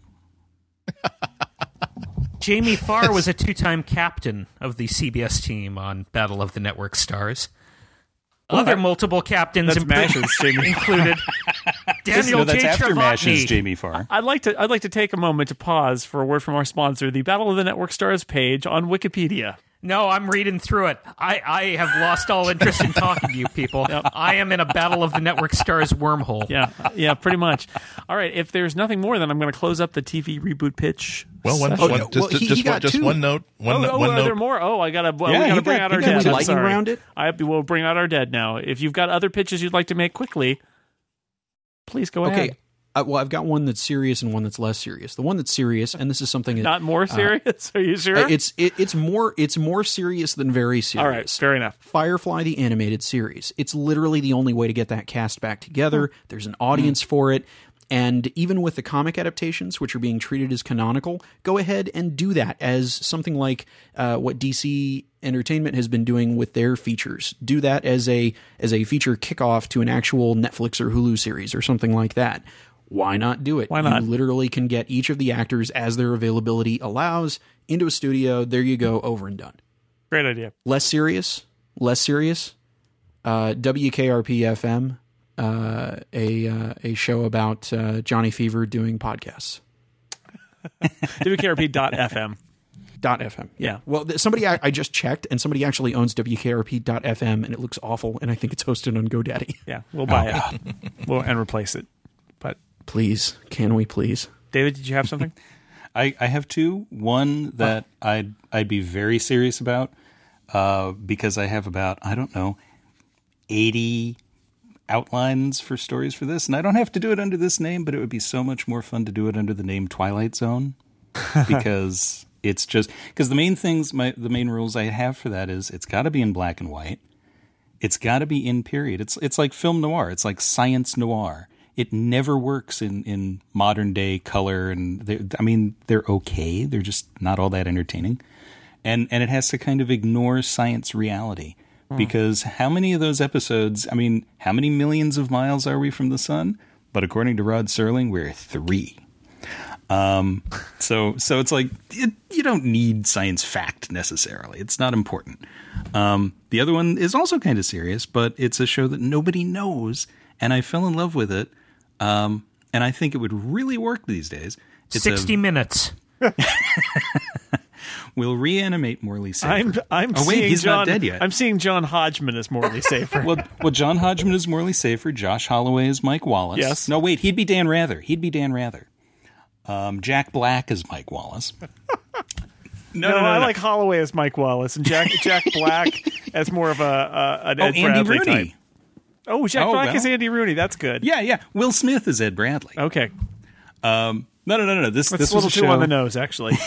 Jamie Farr was a two-time captain of the CBS team on Battle of the Network Stars. Oh, Other multiple captains
That's
impl-
Mashes, Jamie.
included Daniel
no, that's
J.
after Mashes, Jamie Farr.
I'd like to I'd like to take a moment to pause for a word from our sponsor, the Battle of the Network Stars page on Wikipedia.
No, I'm reading through it. I, I have lost all interest in talking to you people. I am in a battle of the network stars wormhole.
Yeah, yeah, pretty much. All right, if there's nothing more, then I'm going to close up the TV reboot pitch.
Well, one,
session.
one,
yeah.
just,
Well, he-
just,
he got
one, just
two.
one note. One,
Oh,
no-
oh,
one
are
note.
there more? Oh, I gotta. Well,
Yeah,
we gotta
he
bring
got-
out
he
our
got
dead.
two.
I'm
Lightning
sorry.
round it?
I we'll bring out our dead now. If you've got other pitches you'd like to make quickly, please go ahead.
Okay.
ahead.
Uh, well, I've got one that's serious and one that's less serious. The one that's serious, and this is something that
Not more serious? Are you sure?
uh, it's it, it's more it's more serious than very serious.
All right, fair enough.
Firefly the animated series. It's literally the only way to get that cast back together. There's an audience for it. And even with the comic adaptations, which are being treated as canonical, go ahead and do that as something like uh, what DC Entertainment has been doing with their features. Do that as a as a feature kickoff to an actual Netflix or Hulu series or something like that. Why not do it?
Why not?
You literally can get each of the actors as their availability allows into a studio. There you go, over and done
Great idea.
less serious, less serious. Uh, WKRP FM, uh, a uh, a show about uh, Johnny Fever doing podcasts.
WKRP.FM.
Dot FM.
Yeah.
Well, th- somebody I, I just checked, and somebody actually owns WKRP.FM, and it looks awful, and I think it's hosted on GoDaddy.
Yeah, we'll buy it. We'll and replace it. But
Please, can we please?
David, did you have something?
I, I have two. One that I'd I'd be very serious about uh, because I have about I don't know eighty outlines for stories for this, and I don't have to do it under this name, but it would be so much more fun to do it under the name Twilight Zone because it's just because the main things my the main rules I have for that is it's got to be in black and white. It's got to be in period. It's it's like film noir. It's like science noir. It never works in, in modern day color, and they're- I mean they're okay. They're just not all that entertaining, and and it has to kind of ignore science reality because how many of those episodes? I mean, how many millions of miles are we from the sun? But according to Rod Serling, we're three. Um, so so it's like it, you don't need science fact necessarily. It's not important. Um, the other one is also kind of serious, but it's a show that nobody knows, and I fell in love with it. Um, and I think it would really work these days. It's a-
60 minutes.
We'll reanimate Morley Safer.
I'm I'm
oh wait,
seeing
he's
John,
not dead yet.
I'm seeing John Hodgman as Morley Safer.
well, well, John Hodgman is Morley Safer. Josh Holloway is Mike Wallace.
Yes.
No, wait, he'd be Dan Rather. He'd be Dan Rather. Um, Jack Black is Mike Wallace.
no, no I like Holloway as Mike Wallace and Jack Jack Black as more of a, a an
Oh,
Ed
Andy
Bradley
Rooney.
type. Oh, Jack
Oh,
Black
well.
is Andy Rooney. That's good.
Yeah, yeah. Will Smith is Ed Bradley.
Okay,
Um, no, no, no, no, no. This
that's
this
a little
was a
too
show.
on the nose, actually.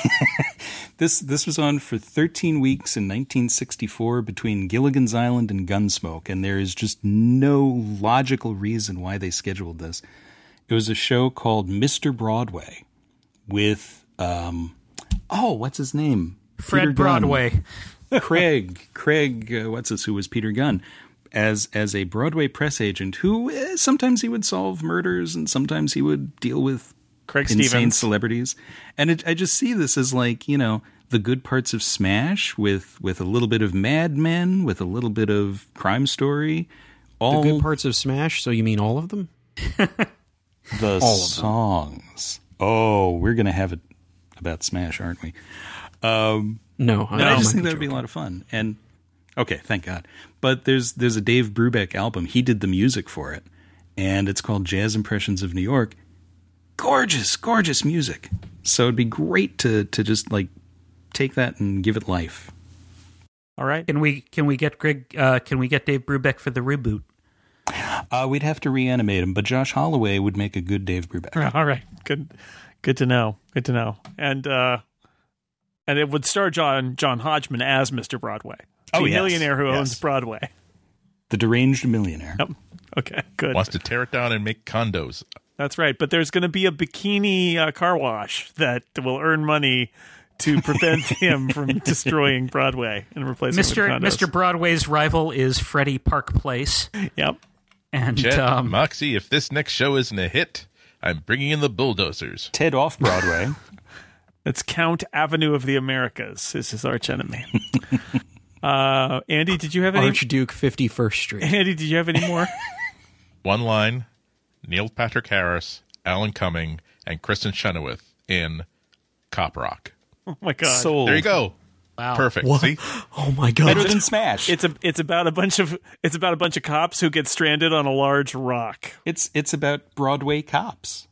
This this was on for 13 weeks in 1964 between Gilligan's Island and Gunsmoke, and there is just no logical reason why they scheduled this. It was a show called Mr. Broadway with um oh what's his name
Fred
Peter.
Broadway.
Craig Craig uh, what's this who was Peter Gunn as as a Broadway press agent who eh, sometimes he would solve murders and sometimes he would deal with
Craig
insane
Stevens.
celebrities and it, I just see this as like you know the good parts of Smash with with a little bit of Mad Men with a little bit of Crime Story all
The good parts of Smash. So you mean all of them?
the songs oh we're gonna have it about Smash aren't we um
No,
But I
I'm
just think that would be a lot of fun. And okay, thank God. But there's there's a Dave Brubeck album. He did the music for it, and it's called Jazz Impressions of New York. Gorgeous, gorgeous music. So it'd be great to to just like take that and give it life.
All right.
Can we can we get Greg? Uh, can we get Dave Brubeck for the reboot?
Uh, we'd have to reanimate him, but Josh Holloway would make a good Dave Brubeck.
All right. Good. Good to know. Good to know. And uh, and it would star John John Hodgman as Mr. Broadway, the
Oh, yes.
millionaire who
Yes.
owns Broadway.
The deranged millionaire.
Yep. Okay. Good.
Wants to tear it down and make condos.
That's right. But there's going to be a bikini uh, car wash that will earn money to prevent him from destroying Broadway and replace
Mr.
it.
Mr. Broadway's rival is Freddie Park Place,
Yep.
and
Chet,
um,
Moxie, if this next show isn't a hit, I'm bringing in the bulldozers.
Ted off Broadway.
It's Count Avenue of the Americas. This Is his arch enemy. uh, Andy, did you have any?
Archduke 51st Street.
Andy, did you have any more?
One line Neil Patrick Harris, Alan Cumming, and Kristin Chenoweth in Cop Rock.
Oh my God.
Sold.
There you go.
Wow.
Perfect. See,
Oh my god!
Better than Smash.
It's a it's about a bunch of it's about a bunch of cops who get stranded on a large rock.
It's it's about Broadway cops.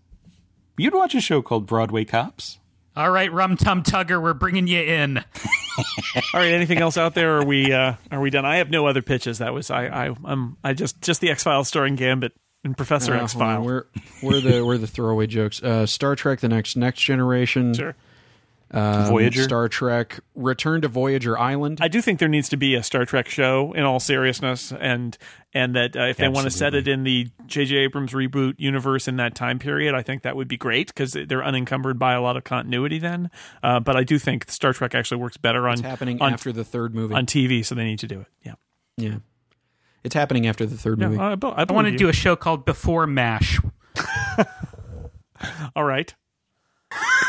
You'd watch a show called Broadway Cops.
All right, Rum Tum Tugger, we're bringing you in.
All right, anything else out there? Are we uh, are we done? I have no other pitches. That was I I um I just just the X Files starring Gambit and Professor
Uh,
X File.
Where where the where the throwaway jokes? Uh, Star Trek: The Next Next Generation.
Sure.
um,
Voyager?
Star Trek: Return to Voyager Island.
I do think there needs to be a Star Trek show in all seriousness, and and that uh, if they want to set it in the J.J. Abrams reboot universe in that time period, I think that would be great because they're unencumbered by a lot of continuity then. Uh, but I do think Star Trek actually works better on
it's happening
on,
after the third movie.
on TV, so they need to do it. Yeah,
yeah, it's happening after the third
yeah.
movie.
I, I,
I want to do a show called Before MASH.
All right.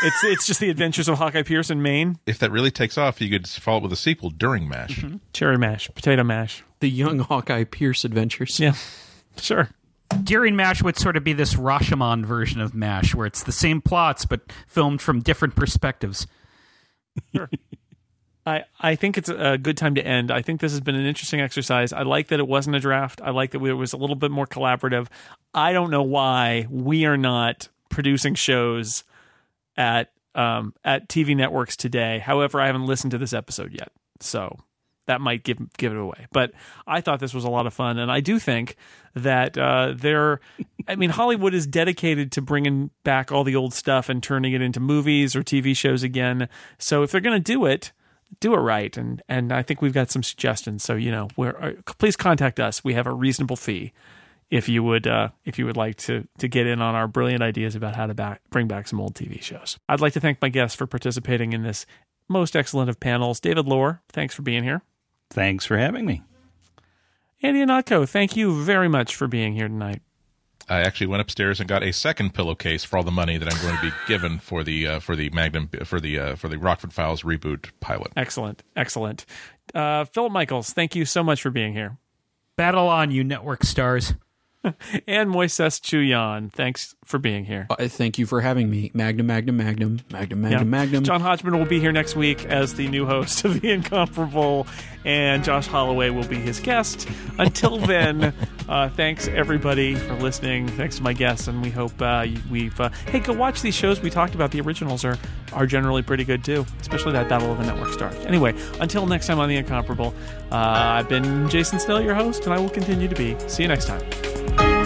it's it's just the adventures of Hawkeye Pierce in Maine.
if that really takes off, you could follow it with a sequel during Mash. Mm-hmm.
Cherry mash, potato mash.
the young Hawkeye Pierce adventures.
Yeah, sure.
During MASH would sort of be this Rashomon version of MASH, where it's the same plots but filmed from different perspectives.
I, I think it's a good time to end. I think this has been an interesting exercise. I like that it wasn't a draft. I like that it was a little bit more collaborative. I don't know why we are not producing shows at um, at TV networks today. However, I haven't listened to this episode yet, so that might give give it away. But I thought this was a lot of fun, and I do think that uh, they're. I mean, Hollywood is dedicated to bringing back all the old stuff and turning it into movies or TV shows again. So if they're going to do it, do it right. And and I think we've got some suggestions. So you know, we're, uh, please contact us. We have a reasonable fee if you would uh, if you would like to to get in on our brilliant ideas about how to back, bring back some old TV shows. I'd like to thank my guests for participating in this most excellent of panels. David Loehr, thanks for being here.
Thanks for having me.
Andy Ihnatko, thank you very much for being here tonight.
I actually went upstairs and got a second pillowcase for all the money that I'm going to be given for the uh, for the Magnum for the uh, for the Rockford Files reboot pilot.
Excellent, excellent. Uh, Philip Michaels, thank you so much for being here.
Battle on, you network stars.
And Moises Chiullan, thanks for being here.
Uh, thank you for having me, Magnum, Magnum, Magnum, Magnum, Magnum,
Yeah.
Magnum.
John Hodgman will be here next week as the new host of The Incomparable, and Josh Holloway will be his guest. Until then, uh, thanks everybody for listening. Thanks to my guests, and we hope uh, we've. Uh, hey, go watch these shows we talked about. The originals are are generally pretty good too, especially that Battle of the Network Stars. Anyway, until next time on The Incomparable, uh, I've been Jason Snell, your host, and I will continue to be. See you next time. Bye.